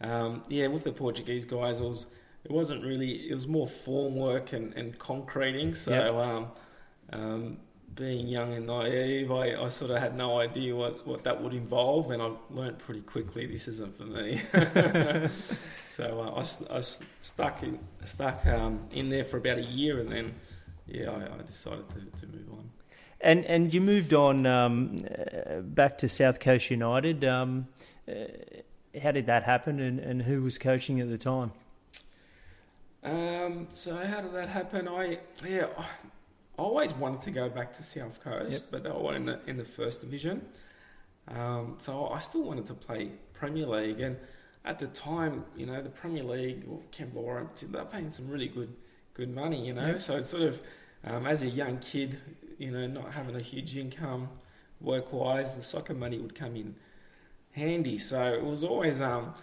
um, yeah, with the Portuguese guys, it, was, it wasn't really, it was more form work and, and concreting. So, Yep. um, um, being young and naive, I, I sort of had no idea what, what that would involve, and I learned pretty quickly this isn't for me. so uh, I, I stuck in stuck um, in there for about a year, and then yeah, I, I decided to, to move on. And and you moved on um, back to South Coast United. Um, uh, how did that happen, and, and who was coaching at the time? Um, so how did that happen? I yeah, I always wanted to go back to South Coast, but they were in the in the first division. Um, so I still wanted to play Premier League, and at the time, you know, the Premier League or Kembla, they're paying some really good good money, you know. Yeah. So it's sort of um, as a young kid, you know, not having a huge income work wise, the soccer money would come in handy. So it was always um,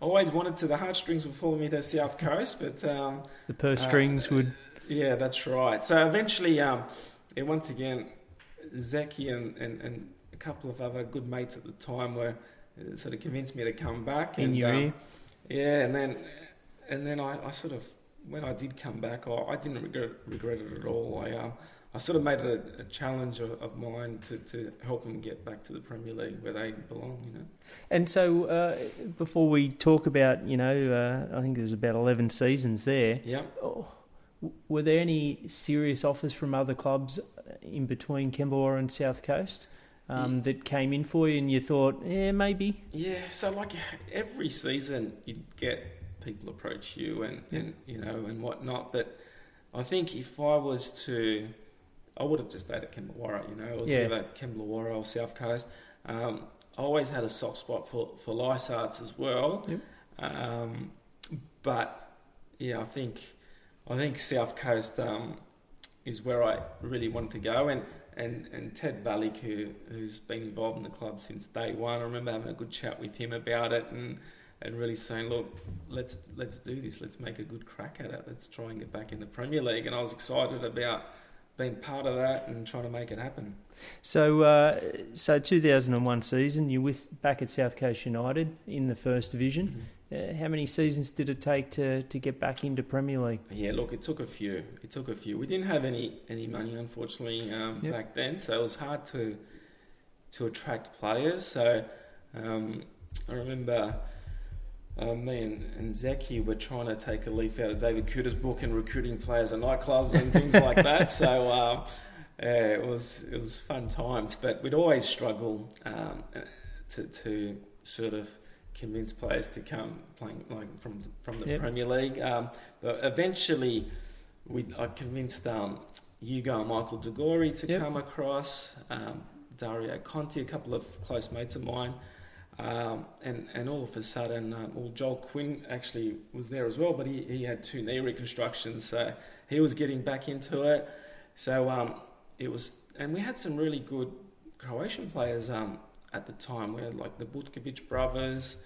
always wanted to. The heartstrings would follow me to South Coast, but um, The purse Uh, strings would. yeah, that's right. So eventually, um, yeah, once again, Zeki and, and, and a couple of other good mates at the time were uh, sort of convinced me to come back. In and, your um? Yeah, and then and then I, I sort of when I did come back, I, I didn't regret, regret it at all. I um, I sort of made it a, a challenge of, of mine to, to help them get back to the Premier League where they belong. You know. And so, uh, before we talk about, you know, uh, I think there's about 11 seasons there. Yeah. Oh, were there any serious offers from other clubs in between Kembla and South Coast um, that came in for you and you thought, yeah, maybe? Yeah, so like every season you'd get people approach you and, Yeah. and you know and whatnot. But I think if I was to, I would have just stayed at Kembla, you know, it was Yeah. either Kembla or South Coast. Um, I always had a soft spot for for Lysarts as well. Yep. Um, but yeah, I think I think South Coast um, is where I really wanted to go and. And, and Ted Vallick, who, who's been involved in the club since day one, I remember having a good chat with him about it and, and really saying, look, let's let's do this, let's make a good crack at it, let's try and get back in the Premier League. And I was excited about being part of that and trying to make it happen. So, uh, so 2001 season, you're with back at South Coast United in the first division. Uh, how many seasons did it take to, to get back into Premier League? Yeah, look, it took a few. It took a few. We didn't have any any money, unfortunately, um, Yep. back then, so it was hard to to attract players. So um, I remember uh, me and, and Zeki were trying to take a leaf out of David Cooter's book and recruiting players at nightclubs and things like that. So uh, yeah, it was it was fun times, but we'd always struggle um, to to sort of convince players to come playing like from from the Yep. Premier League. Um, but eventually, we I convinced um, Hugo and Michael Degori to Yep. come across. Um, Dario Conti, a couple of close mates of mine. Um, and, and all of a sudden, um, well, Joel Quinn actually was there as well, but he, he had two knee reconstructions, so he was getting back into it. So um, it was, and we had some really good Croatian players um, at the time. We had like the Butkovic brothers.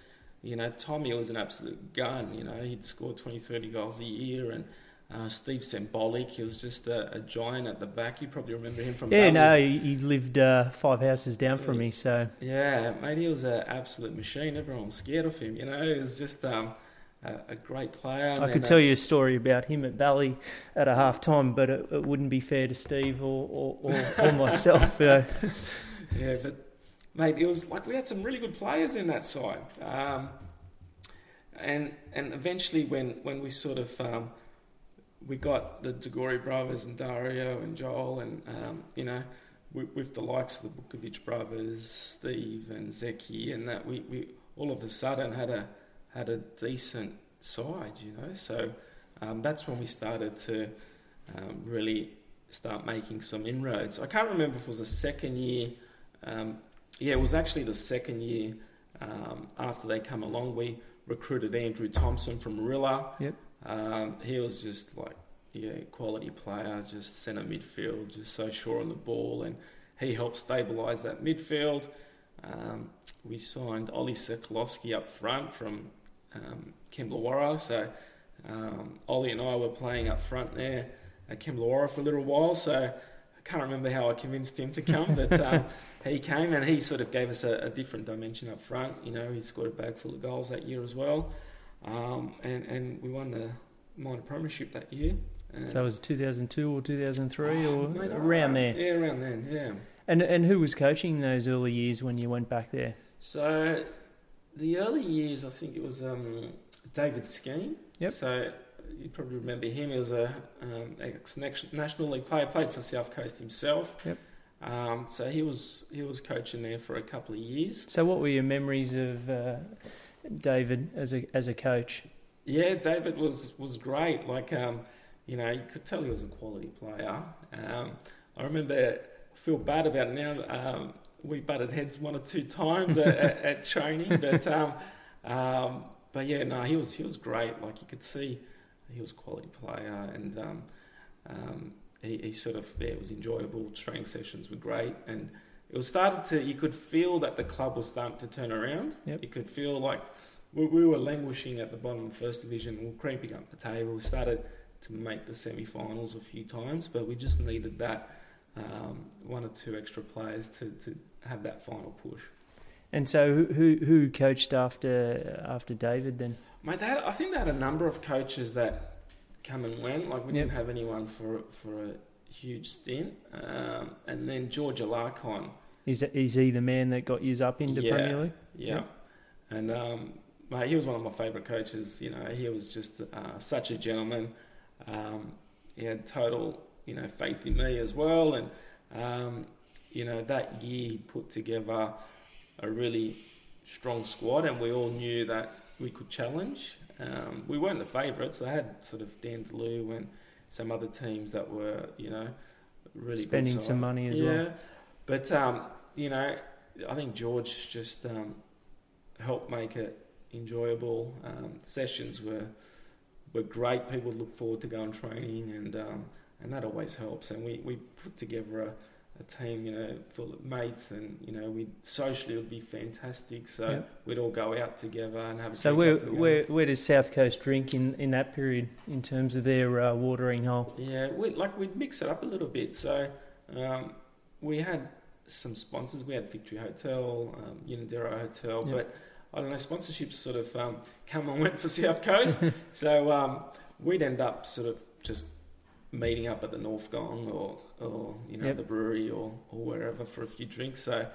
You know, Tommy was an absolute gun. You know, he'd score 20, 30 goals a year. And uh, Steve Sembolik, he was just a, a giant at the back. You probably remember him from Yeah, Bali. no, he, he lived uh, five houses down from me, so Yeah, mate, he was an absolute machine. Everyone was scared of him. You know, he was just um, a, a great player. I could tell you a story about him at Bally at a half time, but it, it wouldn't be fair to Steve or, or, or, or myself. Uh, Yeah, but mate, it was like we had some really good players in that side. Um, and and eventually, when when we sort of um, we got the Degori brothers and Dario and Joel, and um, you know, with, with the likes of the Bukovic brothers, Steve and Zeki, and that we, we all of a sudden had a had a decent side, you know. So um, that's when we started to um, really start making some inroads. I can't remember if it was the second year. Um, yeah, it was actually the second year um, after they come along. We recruited Andrew Thompson from Rilla. Yep. Um, he was just like, yeah, quality player, just centre midfield, just so sure on the ball, and he helped stabilise that midfield. Um, we signed Ollie Sokolowski up front from um, Kemblawarra, so um, Ollie and I were playing up front there at Kemblawarra for a little while, so I can't remember how I convinced him to come, but um, he came and he sort of gave us a, a different dimension up front. You know, he scored a bag full of goals that year as well, um, and and we won the minor premiership that year. So it was 2002 or 2003 oh, or mate, around there. Yeah, around then. Yeah. And and who was coaching those early years when you went back there? So the early years, I think it was um, David Skeen. Yep. So you probably remember him. He was a um, ex national league player, played for South Coast himself. Yep. Um, so he was he was coaching there for a couple of years. So what were your memories of uh, David as a as a coach? Yeah, David was was great. Like um, you know, you could tell he was a quality player. Um, I remember. I feel bad about it now. Um, we butted heads one or two times at, at, at training, but um, um, but yeah, no, he was he was great. Like you could see, he was a quality player, and um, um, he, he sort of yeah, it was enjoyable. Training sessions were great, and it was started to. You could feel that the club was starting to turn around. Yep. You could feel like we, we were languishing at the bottom of the first division. We were creeping up the table. We started to make the semi-finals a few times, but we just needed that um, one or two extra players to, to have that final push. And so who who, who coached after after David then? My dad. I think they had a number of coaches that come and went. Like we Yep. didn't have anyone for for a huge stint. Um, and then George Alarcon, Is is he the man that got you up into Yeah. Premier League? yeah, Yep. and um, mate, he was one of my favourite coaches. You know, he was just uh, such a gentleman. Um, he had total, you know, faith in me as well, and um, you know that year he put together a really strong squad, and we all knew that we could challenge. Um, we weren't the favourites. They had sort of Dandaloo and some other teams that were, you know, really Spending some money as yeah. well. But um, you know, I think George just um, helped make it enjoyable. Um, sessions were were great. People look forward to going training, and um, and that always helps. And we, we put together a, a team, you know, full of mates, and you know, we socially it would be fantastic. So Yep. we'd all go out together and have. A So where after the game. where where does South Coast drink in, in that period in terms of their uh, watering hole? Yeah, we like we'd mix it up a little bit. So um, we had some sponsors. We had Victory Hotel, um, Unanderra Hotel, Yep. but I don't know. Sponsorships sort of um, come and went for South Coast. so um, we'd end up sort of just meeting up at the North Gong or or you know Yep. the brewery or or wherever for a few drinks. So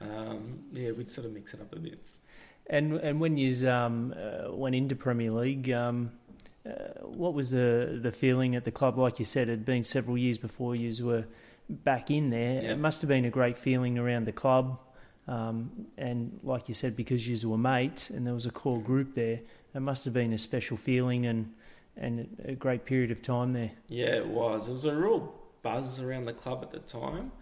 um, yeah, we'd sort of mix it up a bit. And and when you um, uh, went into Premier League, um, uh, what was the the feeling at the club? Like you said, it had been several years before you were back in there. Yeah. It must have been a great feeling around the club. Um, and like you said, because you were mates and there was a core group there, it must have been a special feeling and and a great period of time there. Yeah, it was. It was a real buzz around the club at the time,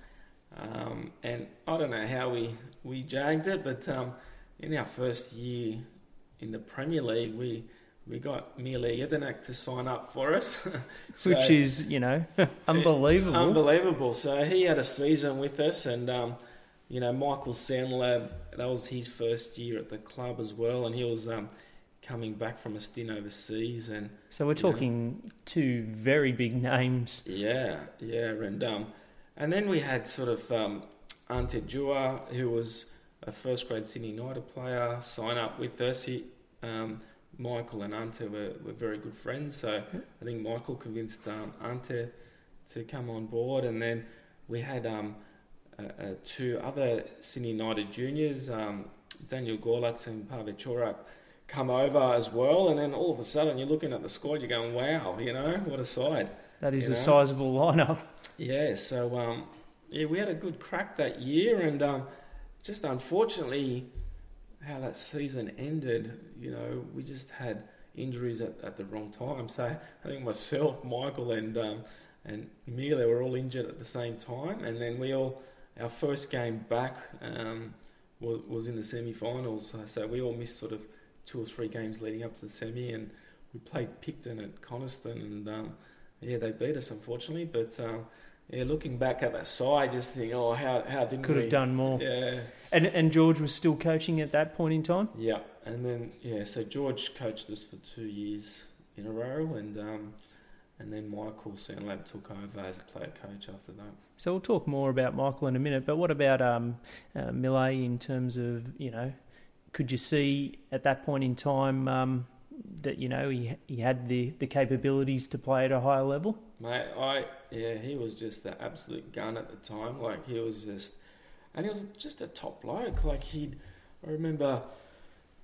um, and I don't know how we we jagged it, but um, in our first year in the Premier League, we we got Mile Jedinak to sign up for us, so, which is you know unbelievable. Unbelievable. So he had a season with us, and um, you know Michael Sandlab, that was his first year at the club as well, and he was um, coming back from a stint overseas, and so we're talking know, two very big names. Yeah, yeah, and um, and then we had sort of um, Ante Jua, who was a first grade Sydney United player, sign up with us. Um, Michael and Ante were, were very good friends, so I think Michael convinced um, Ante to come on board, and then we had um, uh, uh, two other Sydney United juniors, um, Daniel Gorlatz and Pavel Chorak, come over as well, and then all of a sudden you're looking at the squad, you're going, "Wow, you know what a side!" That is you a know? sizable lineup. Yeah, so um, yeah, we had a good crack that year, and um, just unfortunately, how that season ended, you know, we just had injuries at, at the wrong time. So I think myself, Michael, and um, and Mila were all injured at the same time, and then we all our first game back um, was, was in the semi-finals. So we all missed sort of two or three games leading up to the semi, and we played Picton at Coniston, and um, yeah, they beat us unfortunately, but. Um, yeah, looking back at that side, just think, oh, how how didn't we could we? have done more? Yeah, and and George was still coaching at that point in time. Yeah, and then yeah, so George coached us for two years in a row, and um, and then Michael Sandlab took over as a player coach after that. So we'll talk more about Michael in a minute, but what about um, uh, Millet in terms of you know, could you see at that point in time? Um, that you know he he had the, the capabilities to play at a higher level? Mate, I yeah, he was just the absolute gun at the time. Like he was just, and he was just a top bloke. Like he'd, I remember,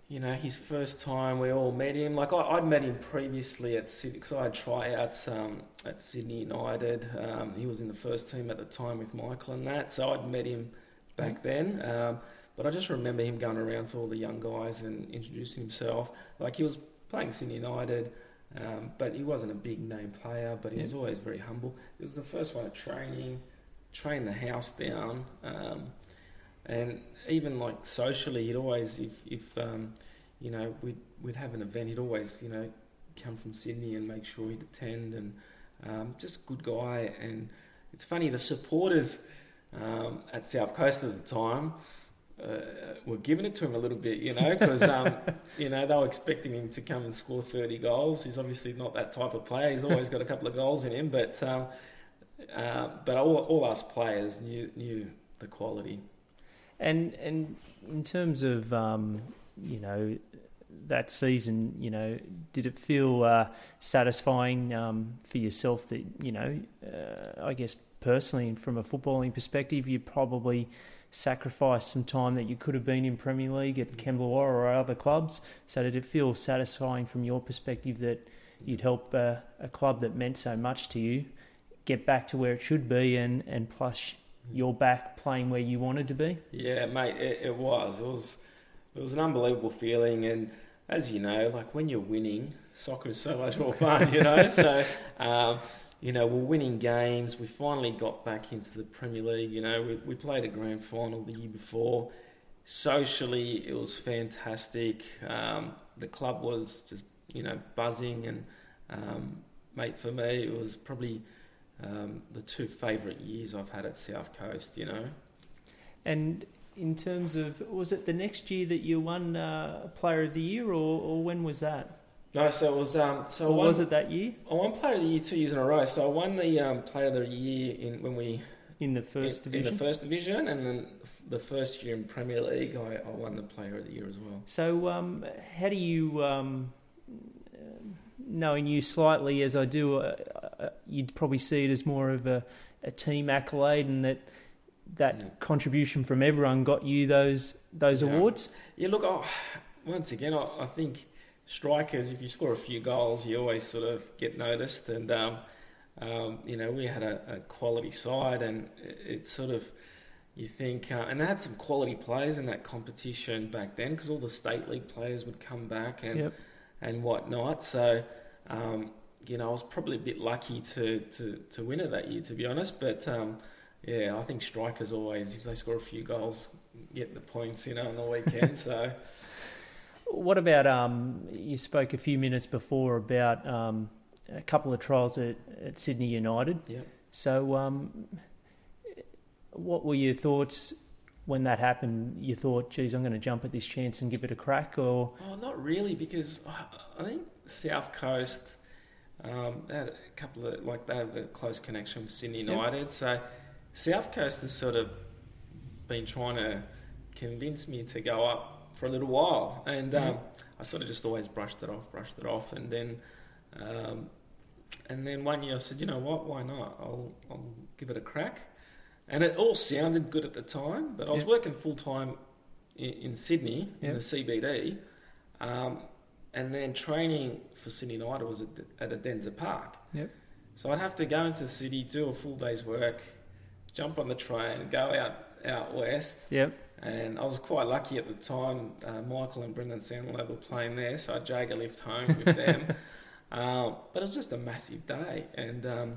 you know, his first time we all met him. Like I, would met him previously at Sydney, because I had tryouts um, at Sydney United. Um, he was in the first team at the time with Michael and that, so I'd met him back then. But I just remember him going around to all the young guys and introducing himself. Like he was playing Sydney United, um, but he wasn't a big name player, but he was always very humble. He was the first one at training, trained the house down, um, and even like socially, he'd always, if, if um, you know, we'd, we'd have an event, he'd always, you know, come from Sydney and make sure he'd attend, and um, just a good guy. And it's funny, the supporters um, at South Coast at the time, uh, were giving it to him a little bit, you know, because um, you know they were expecting him to come and score thirty goals. He's obviously not that type of player. He's always got a couple of goals in him, but um, uh, but all, all us players knew knew the quality. And and in terms of um, you know that season, you know, did it feel uh, satisfying um, for yourself that you know, uh, I guess personally, and from a footballing perspective, you probably sacrifice some time that you could have been in Premier League at Kembla or other clubs. So did it feel satisfying from your perspective that you'd help uh, a club that meant so much to you get back to where it should be and, and plus you're back playing where you wanted to be? Yeah, mate, it, it was. It was it was an unbelievable feeling and as you know, like when you're winning, soccer is so much more fun, you know. so um, you know, we're winning games. We finally got back into the Premier League. You know, we, we played a grand final the year before. Socially, it was fantastic. Um, the club was just, you know, buzzing. And, um, mate, for me, it was probably um, the two favourite years I've had at South Coast, you know. And in terms of, was it the next year that you won uh, Player of the Year, or, or when was that? No, so it was. Um, so won, was it that year? I won Player of the Year two years in a row. So I won the um, Player of the Year in when we in the first in, division. In the first division, and then the first year in Premier League, I, I won the Player of the Year as well. So um, how do you? Um, knowing you slightly as I do, uh, uh, you'd probably see it as more of a, a team accolade, and that that yeah. contribution from everyone got you those those yeah. awards. Yeah, look, oh, once again, I, I think strikers, if you score a few goals, you always sort of get noticed. And um, um, you know, we had a, a, quality side, and it, it, sort of, you think, uh, and they had some quality players in that competition back then because all the state league players would come back and Yep. and whatnot. So, um, you know, I was probably a bit lucky to, to, to win it that year, to be honest. But um, yeah, I think strikers always, if they score a few goals, get the points, you know, on the weekend. so What about um? You spoke a few minutes before about um, a couple of trials at, at Sydney United. yeah. So um, what were your thoughts when that happened? You thought, "Geez, I'm going to jump at this chance and give it a crack," or Oh, not really, because I think South Coast, um, had a couple of like they have a close connection with Sydney Yep. United. So South Coast has sort of been trying to convince me to go up for a little while, and um, Mhm. I sort of just always brushed it off, brushed it off, and then. Um, and then one year I said, you know what, why not? I'll, I'll give it a crack. And it all sounded good at the time, but I was Yep. working full time in, in Sydney, in the CBD. Um, and then training for Sydney United was at, at Adenza Park. Yep. So I'd have to go into the city, do a full day's work, jump on the train, go out out west. yep, And I was quite lucky at the time. Uh, Michael and Brendan Sandlab were playing there, so I jag a lift home with them. Um, but it was just a massive day, and um,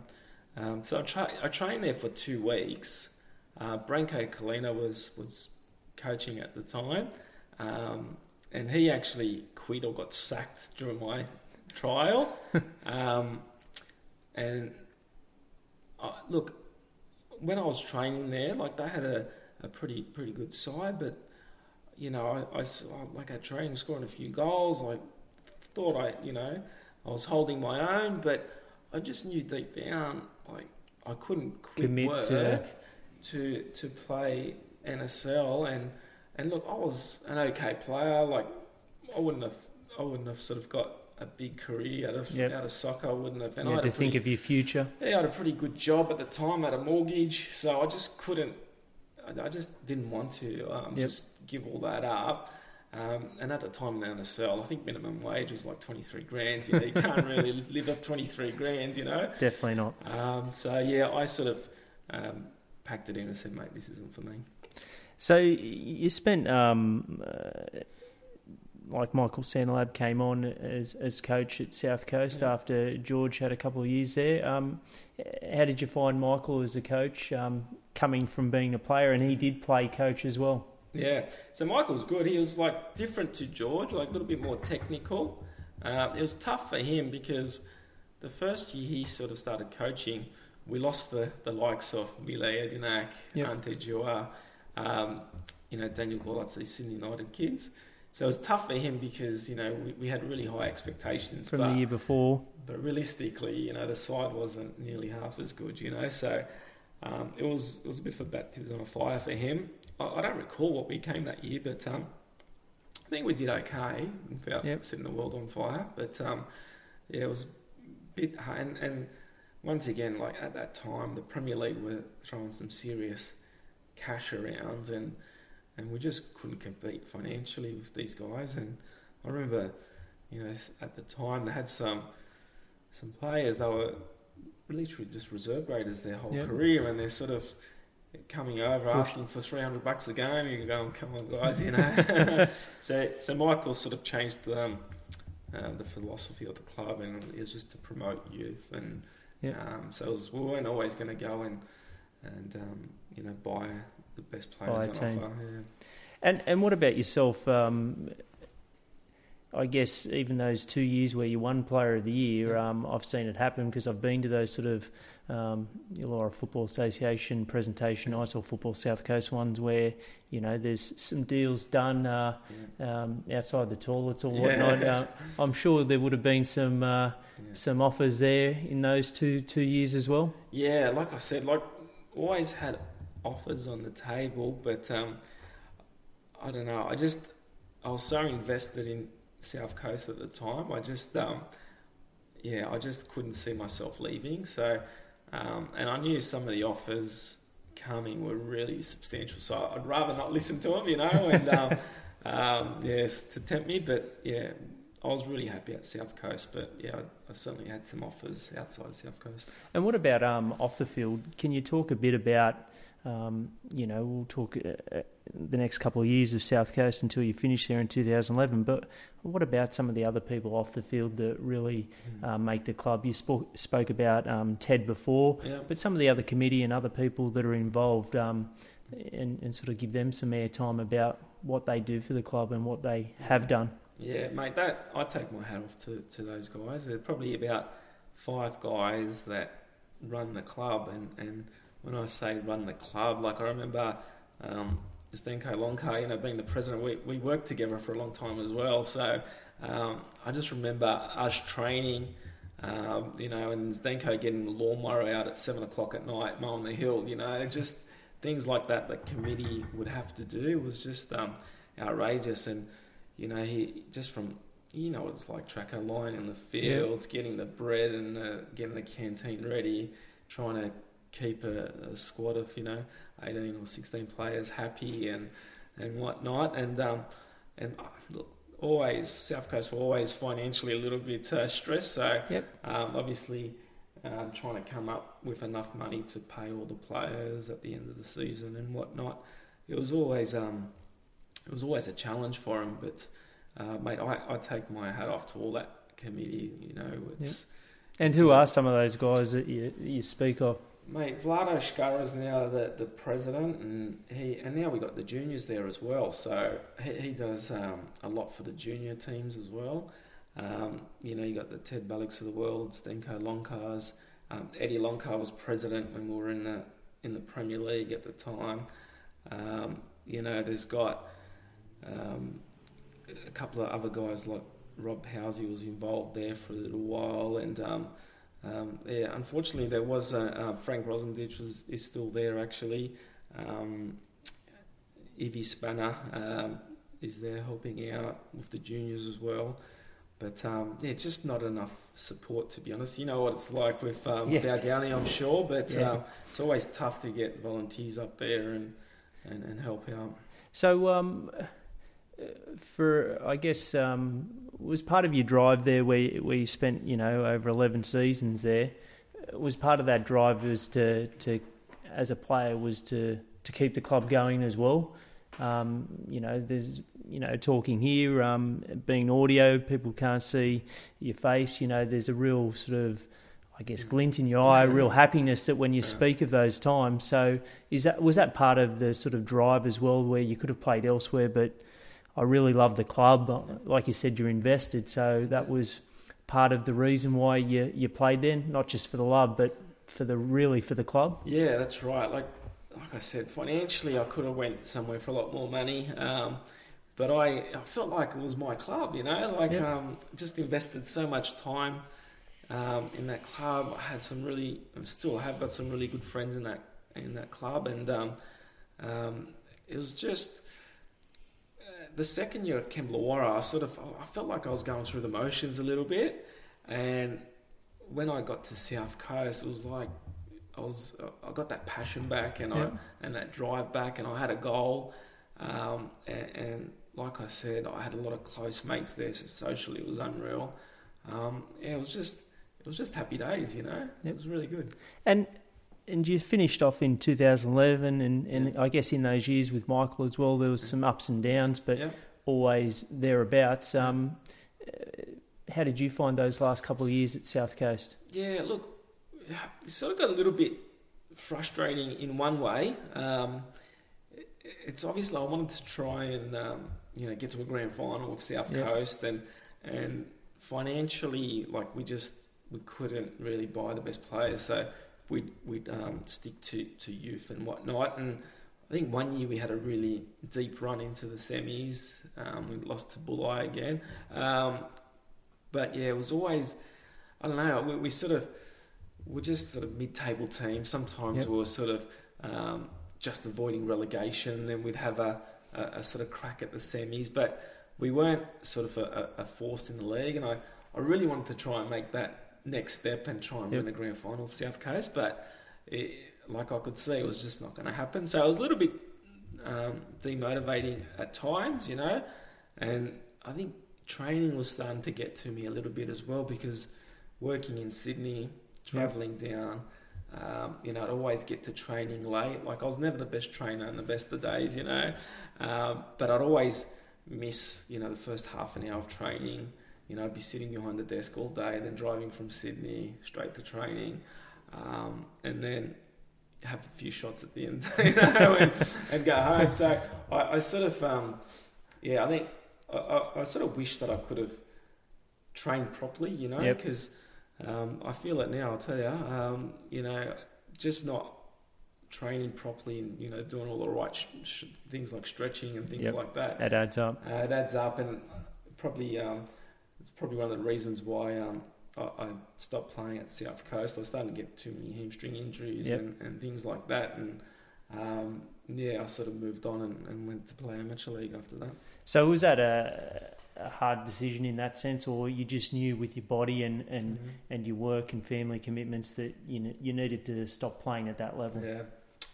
um, so I, tra- I trained there for two weeks. Uh, Branko Culina was was coaching at the time, um, and he actually quit or got sacked during my trial. um, and uh, look, when I was training there, like they had a, a pretty pretty good side, but you know, I, I like I trained, scoring a few goals. I thought I, you know, I was holding my own, but I just knew deep down, like I couldn't quit Commit work to- to to play NSL, and and look, I was an okay player. Like I wouldn't have, I wouldn't have sort of got a big career out of Yep. out of soccer. I wouldn't have. And you I had to a think of your future. yeah, I had a pretty good job at the time. I had a mortgage, so I just couldn't. I, I just didn't want to um, Yep. just give all that up. Um, and at the time in the NSL, I think minimum wage was like twenty three grand. You, know, you can't really live off twenty three grand, you know. Definitely not. Um, so yeah, I sort of um, packed it in and said, "Mate, this isn't for me." So you spent, um, uh, like Michael Sandlab came on as as coach at South Coast Yeah. after George had a couple of years there. Um, how did you find Michael as a coach, um, coming from being a player, and he did play coach as well? Yeah. So Michael was good. He was like different to George, like a little bit more technical. Uh, it was tough for him because the first year he sort of started coaching, we lost the, the likes of Mile Jedinak, Yep. Ante Jua, um, you know, Daniel Gollatz, these Sydney United kids. So it was tough for him because, you know, we, we had really high expectations. From but, the year before, but realistically, you know, the side wasn't nearly half as good, you know. So um, it was it was a bit of a baptism of fire for him. I, I don't recall what we came that year, but um, I think we did okay without Yep. setting the world on fire. But um, yeah, it was a bit hard. And, and once again, like at that time, the Premier League were throwing some serious cash around, and and we just couldn't compete financially with these guys. And I remember, you know, at the time they had some some players they were literally just reserve graders their whole Yep. career, and they're sort of coming over asking for three hundred bucks a game. You can go, come on, guys, you know. so so Michael sort of changed um, uh, the philosophy of the club, and it was just to promote youth, and Yep. um, so it was, we weren't always going to go and and um, you know buy the best players a on offer. Yeah. and and what about yourself? Um, I guess even those two years where you won Player of the Year, Yeah. um, I've seen it happen because I've been to those sort of um, Illawarra Football Association presentation, ISIL Football South Coast ones where you know there's some deals done uh, Yeah. um, outside the toilets or Yeah. whatnot. Uh, I'm sure there would have been some uh, Yeah. some offers there in those two two years as well. Yeah, like I said, like always had offers on the table, but um, I don't know. I just I was so invested in South Coast at the time. I just um, yeah, I just couldn't see myself leaving. So, um, and I knew some of the offers coming were really substantial. So I'd rather not listen to them, you know. And um, um, yes, to tempt me, but yeah. I was really happy at South Coast, but yeah, I, I certainly had some offers outside of South Coast. And what about um, off the field? Can you talk a bit about um, you know, we'll talk uh, uh, the next couple of years of South Coast until you finish there in 2011. But what about some of the other people off the field that really Mm. um, make the club? You spoke, spoke about um, Ted before, Yeah. but some of the other committee and other people that are involved, um, and, and sort of give them some airtime about what they do for the club and what they have done. Yeah, mate, that I take my hat off to, to those guys. There's probably about five guys that run the club, and, and when I say run the club, like I remember um, Zdenko Lonka, you know, being the president, we, we worked together for a long time as well. So um, I just remember us training, um, you know, and Zdenko getting the lawnmower out at seven o'clock at night, mowing the hill, you know, just things like that that committee would have to do was just um, outrageous. And you know, he just from you know what it's like tracker line in the fields, getting the bread and uh, getting the canteen ready, trying to keep a, a squad of you know eighteen or sixteen players happy and and whatnot. And um, and uh, always South Coast were always financially a little bit uh, stressed. So Yep. um, obviously. Um, trying to come up with enough money to pay all the players at the end of the season and whatnot. It was always um, it was always a challenge for him. But uh, mate, I, I take my hat off to all that committee. You know, it's And who are some of those guys that you, you speak of? Mate. Vlado Shkara is now the, the president, and he and now we got the juniors there as well. So he, he does um, a lot for the junior teams as well. Um, you know, you got the Ted Bullocks of the world, Zdenko Lonkars. Um, Eddie Lonkar was president when we were in the in the Premier League at the time. Um, you know, there's got um, a couple of other guys like Rob Housey was involved there for a little while, and um, yeah, unfortunately there was uh, Frank Rosendich was is still there actually. Um, Evie Spanner um, is there helping out with the juniors as well. But um, yeah, just not enough support to be honest. You know what it's like with um, Yeah. I'm sure, but Yeah. um, it's always tough to get volunteers up there and, and, and help out. So, um, for I guess um, was part of your drive there where where you spent you know over eleven seasons there. Was part of that drive was to to as a player was to to keep the club going as well. Um, you know, there's you know talking here, um, being audio, people can't see your face. You know, there's a real sort of I guess glint in your eye, real happiness that when you speak of those times. So is that was that part of the sort of drive as well, where you could have played elsewhere, but I really love the club. Like you said, you're invested, so that was part of the reason why you you played then, not just for the love, but for the really for the club. Yeah, that's right. Like like I said, financially I could have went somewhere for a lot more money. Um, but I, I felt like it was my club, you know, like Yeah. um, just invested so much time um, in that club. I had some really, I still have got some really good friends in that in that club, and um, um, it was just the second year at Kembla I sort of I felt like I was going through the motions a little bit, and when I got to South Coast, it was like I was I got that passion back and Yeah. I and that drive back, and I had a goal, um, and, and like I said, I had a lot of close mates there, so socially it was unreal. Um, yeah, it was just it was just happy days, you know. Yep. It was really good. And and you finished off in 2011, and, and Yeah. I guess in those years with Michael as well, there was some ups and downs, but yeah. always thereabouts. Um, uh, how did you find those last couple of years at South Coast? Yeah, look, it sort of got a little bit frustrating in one way. Um, it's obviously I wanted to try and um, you know get to a grand final with South Yeah. Coast, and and financially, like we just we couldn't really buy the best players, so we'd we'd um, stick to to youth and whatnot, and. I think one year we had a really deep run into the semis. Um, we lost to Bulli again, um, but yeah, it was always I don't know. We, we sort of we're just sort of mid-table team. Sometimes Yep. we were sort of um, just avoiding relegation. Then we'd have a, a, a sort of crack at the semis, but we weren't sort of a, a, a force in the league. And I, I really wanted to try and make that next step and try and Yep. win the grand final of South Coast, but it, like I could see, it was just not going to happen. So it was a little bit um, demotivating at times, you know. And I think training was starting to get to me a little bit as well because working in Sydney, travelling down, Um, you know, I'd always get to training late. Like I was never the best trainer and the best of days, you know, um, but I'd always miss, you know, the first half an hour of training. You know, I'd be sitting behind the desk all day, and then driving from Sydney straight to training, um, and then have a few shots at the end, you know, and, and go home. So I, I sort of, um, yeah, I think I, I, I, sort of wish that I could have trained properly, you know, because yep. um, I feel it now. I'll tell you, um, you know, just not training properly and you know doing all the right sh- sh- things like stretching and things yep. like that. It adds up. Uh, it adds up, and probably um, it's probably one of the reasons why um, I, I, stopped playing at South Coast. I was starting to get too many hamstring injuries yep. and, and, things like that, and um, yeah, I sort of moved on and, and, went to play amateur league after that. So was that a, a, hard decision in that sense, or you just knew with your body and and, mm-hmm. and your work and family commitments that you you needed to stop playing at that level? Yeah,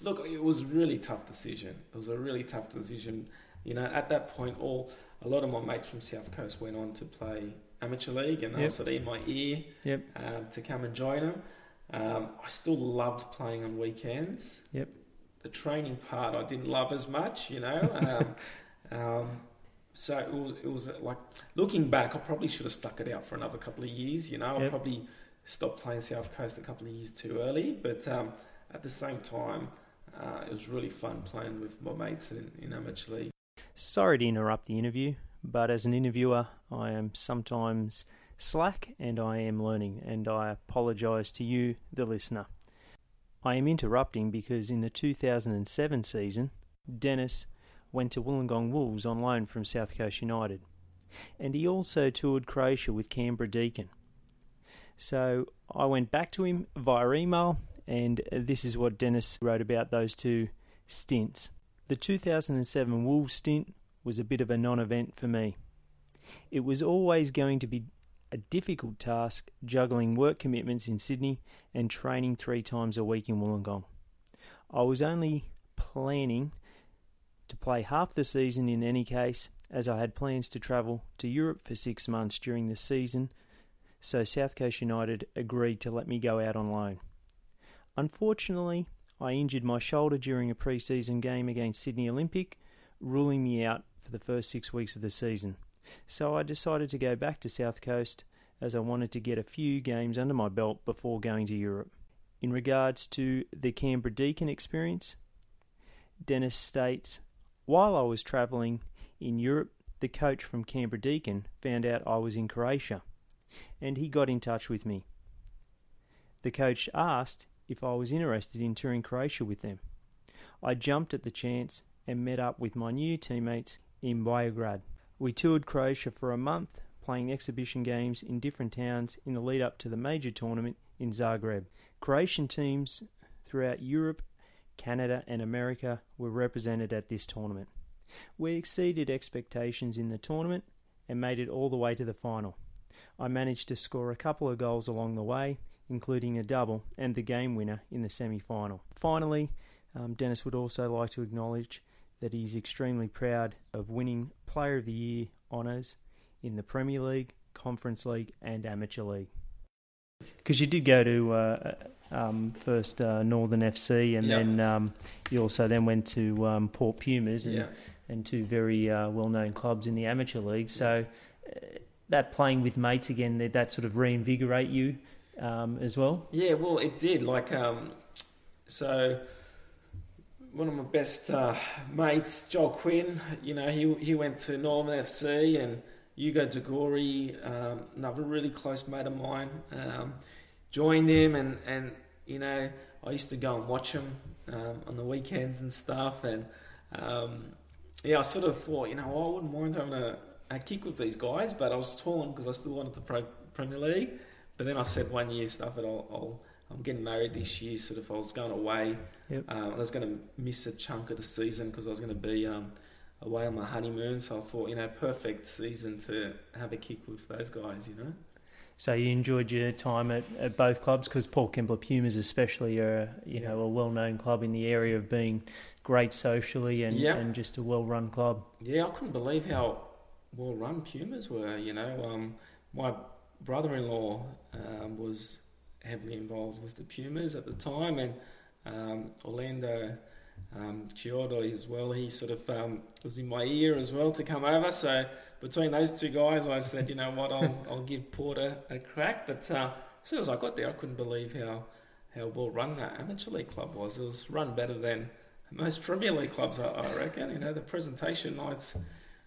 look, it was a really tough decision. It was a really tough decision. You know, at that point, all a lot of my mates from South Coast went on to play amateur league, and they yep. were sort of in my ear yep. um, to come and join them. Um, I still loved playing on weekends. Yep. The training part I didn't love as much, you know. Um, um, so it was, it was like looking back, I probably should have stuck it out for another couple of years. You know, yep. I probably stopped playing South Coast a couple of years too early. But um, at the same time, uh, it was really fun playing with my mates in, in amateur league. Sorry to interrupt the interview, but as an interviewer, I am sometimes slack and I am learning, and I apologise to you, the listener. I am interrupting because in the 2007 season, Dennis went to Wollongong Wolves on loan from South Coast United, and he also toured Croatia with Canberra Deakin. So I went back to him via email, and this is what Dennis wrote about those two stints. The 2007 Wolves stint was a bit of a non event for me. It was always going to be a difficult task juggling work commitments in Sydney and training three times a week in Wollongong. I was only planning to play half the season in any case, as I had plans to travel to Europe for six months during the season, so South Coast United agreed to let me go out on loan. Unfortunately, I injured my shoulder during a pre season game against Sydney Olympic, ruling me out for the first six weeks of the season. So I decided to go back to South Coast as I wanted to get a few games under my belt before going to Europe. In regards to the Canberra Deakin experience, Dennis states While I was travelling in Europe, the coach from Canberra Deakin found out I was in Croatia and he got in touch with me. The coach asked if I was interested in touring Croatia with them. I jumped at the chance and met up with my new teammates in Biograd. We toured Croatia for a month, playing exhibition games in different towns in the lead up to the major tournament in Zagreb. Croatian teams throughout Europe, Canada, and America were represented at this tournament. We exceeded expectations in the tournament and made it all the way to the final. I managed to score a couple of goals along the way, including a double and the game winner in the semi final. Finally, um, Dennis would also like to acknowledge that he's extremely proud of winning Player of the Year honours in the Premier League, Conference League, and Amateur League. Because you did go to uh, um, first uh, Northern FC, and yep. then um, you also then went to um, Port Pumas, and, and two very uh, well-known clubs in the Amateur League. So uh, that playing with mates again, that, that sort of reinvigorate you um, as well. Yeah, well, it did. Like, um, so one of my best uh, mates, Joel Quinn, you know, he he went to Northern FC, and Hugo Degori, um, another really close mate of mine, um, joined him, and and you know, I used to go and watch him um, on the weekends and stuff, and um, yeah, I sort of thought, you know, I wouldn't mind having a, a kick with these guys, but I was torn because I still wanted the Pro Premier League. But then I said one year stuff it. I'll, I'll I'm getting married this year. Sort of, I was going away. Yep. Um, I was going to miss a chunk of the season because I was going to be um, away on my honeymoon. So I thought, you know, perfect season to have a kick with those guys. You know. So you enjoyed your time at, at both clubs because Port Kembla Pumas, especially, are you yeah. know a well-known club in the area of being great socially and, and just a well-run club. Yeah, I couldn't believe how well-run Pumas were. You know, um, my brother-in-law um, was heavily involved with the Pumas at the time, and um, Orlando um, Chiodo as well. He sort of um, was in my ear as well to come over. So between those two guys, I said, you know what, I'll, I'll give Porter a crack. But uh, as soon as I got there, I couldn't believe how how well run that amateur league club was. It was run better than most Premier League clubs, I, I reckon. You know, the presentation nights,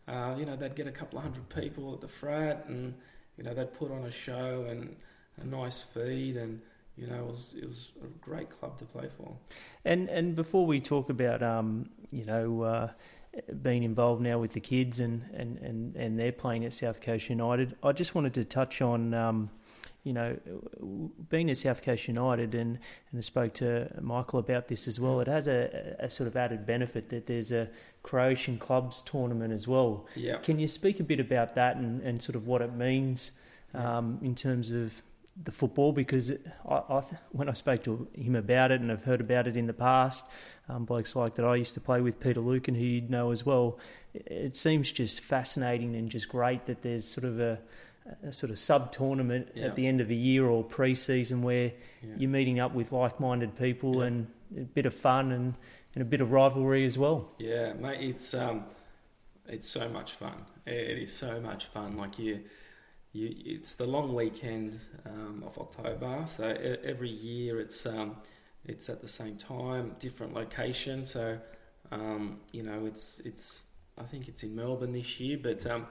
uh, you know, they'd get a couple of hundred people at the frat, and you know, they'd put on a show and a nice feed and you know, it was it was a great club to play for. And and before we talk about um, you know, uh, being involved now with the kids and, and, and, and they're playing at South Coast United, I just wanted to touch on. Um, you know, being at South Coast United, and, and I spoke to Michael about this as well. It has a, a sort of added benefit that there's a Croatian clubs tournament as well. Yeah. Can you speak a bit about that and, and sort of what it means um, in terms of the football because I, I, when I spoke to him about it and I've heard about it in the past, um, blokes like that I used to play with, Peter Luke, and who you'd know as well, it, it seems just fascinating and just great that there's sort of a, a sort of sub tournament Yeah. at the end of a year or pre season where Yeah. you're meeting up with like minded people Yeah. and a bit of fun and, and a bit of rivalry as well. Yeah, mate, it's um, it's so much fun. It is so much fun. Like you, you, it's the long weekend um, of October. So every year it's um, it's at the same time, different location. So um, you know, it's it's I think it's in Melbourne this year, but um,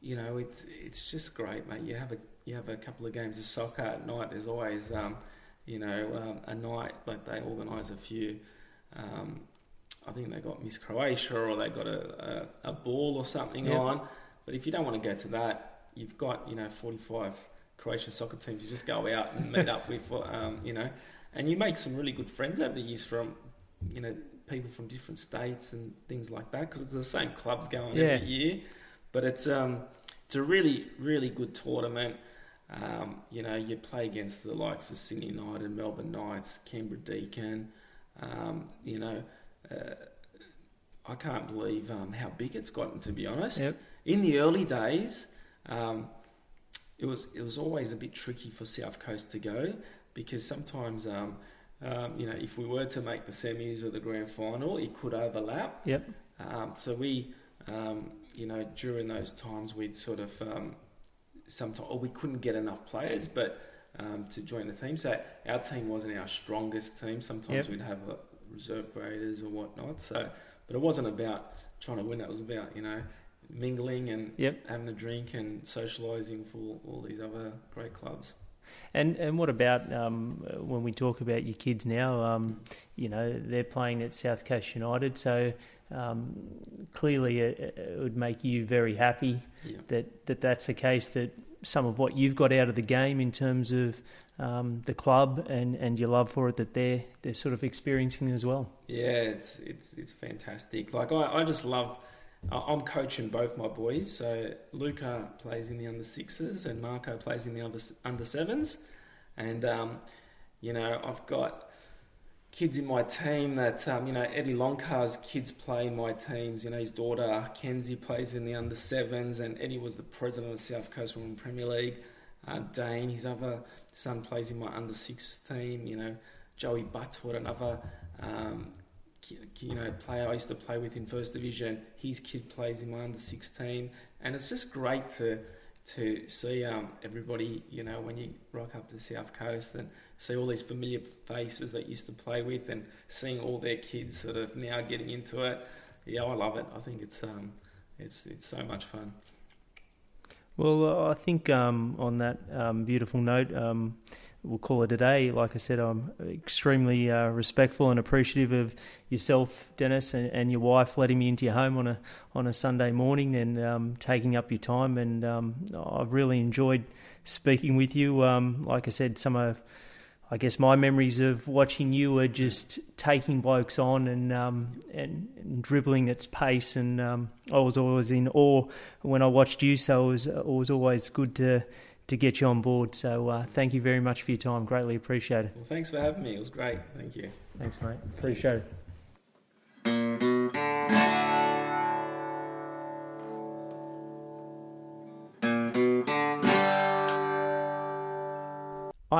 you know, it's it's just great, mate. You have a you have a couple of games of soccer at night. There's always um, you know um, a night like they organise a few. Um, I think they got Miss Croatia or they got a, a, a ball or something Yep. on. But if you don't want to go to that, you've got you know 45 Croatian soccer teams. You just go out and meet up with, um, you know, and you make some really good friends over the years from, you know, people from different states and things like that because it's the same clubs going Yeah. every year. But it's um, it's a really really good tournament. Um, you know, you play against the likes of Sydney United, Melbourne Knights, Canberra Deakin. Um, you know, uh, I can't believe um, how big it's gotten. To be honest, Yep. in the early days, um, it was it was always a bit tricky for South Coast to go because sometimes, um, um, you know, if we were to make the semis or the grand final, it could overlap. Yep. Um, so we, um, you know, during those times, we'd sort of um, sometimes or we couldn't get enough players, but um, to join the team. So our team wasn't our strongest team. Sometimes Yep. we'd have uh, reserve graders or whatnot. So, but it wasn't about trying to win. It was about you know mingling and Yep. having a drink and socialising for all these other great clubs. And and what about um, when we talk about your kids now? Um, you know they're playing at South Coast United, so um, clearly it, it would make you very happy Yeah. that, that that's the case. That some of what you've got out of the game in terms of um, the club and, and your love for it, that they're they're sort of experiencing as well. Yeah, it's it's it's fantastic. Like I, I just love. I'm coaching both my boys. So Luca plays in the under sixes and Marco plays in the under under sevens, and um, you know I've got kids in my team that um, you know Eddie Longcar's kids play in my teams. You know his daughter Kenzie plays in the under sevens, and Eddie was the president of the South Coast Women Premier League. Uh, Dane, his other son, plays in my under six team. You know Joey Butwood, another um, you know player I used to play with in first division. His kid plays in my under sixteen, and it's just great to to see um, everybody. You know when you rock up to South Coast and see all these familiar faces that used to play with, and seeing all their kids sort of now getting into it. Yeah, I love it. I think it's um, it's it's so much fun. Well, uh, I think um, on that um, beautiful note, um, we'll call it a day. Like I said, I'm extremely uh, respectful and appreciative of yourself, Dennis, and, and your wife letting me into your home on a on a Sunday morning and um, taking up your time. And um, I've really enjoyed speaking with you. Um, like I said, some of I guess my memories of watching you are just taking blokes on and um, and, and dribbling its pace, and um, I was always in awe when I watched you. So it was, it was always good to to get you on board. So uh, thank you very much for your time. Greatly appreciate it. Well, thanks for having me. It was great. Thank you. Thanks, mate. Appreciate it.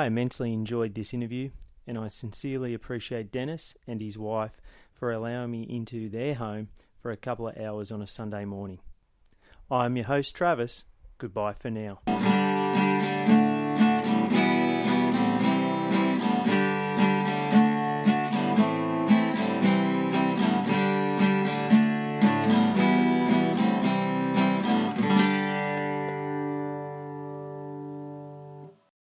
I immensely enjoyed this interview, and I sincerely appreciate Dennis and his wife for allowing me into their home for a couple of hours on a Sunday morning. I'm your host, Travis. Goodbye for now.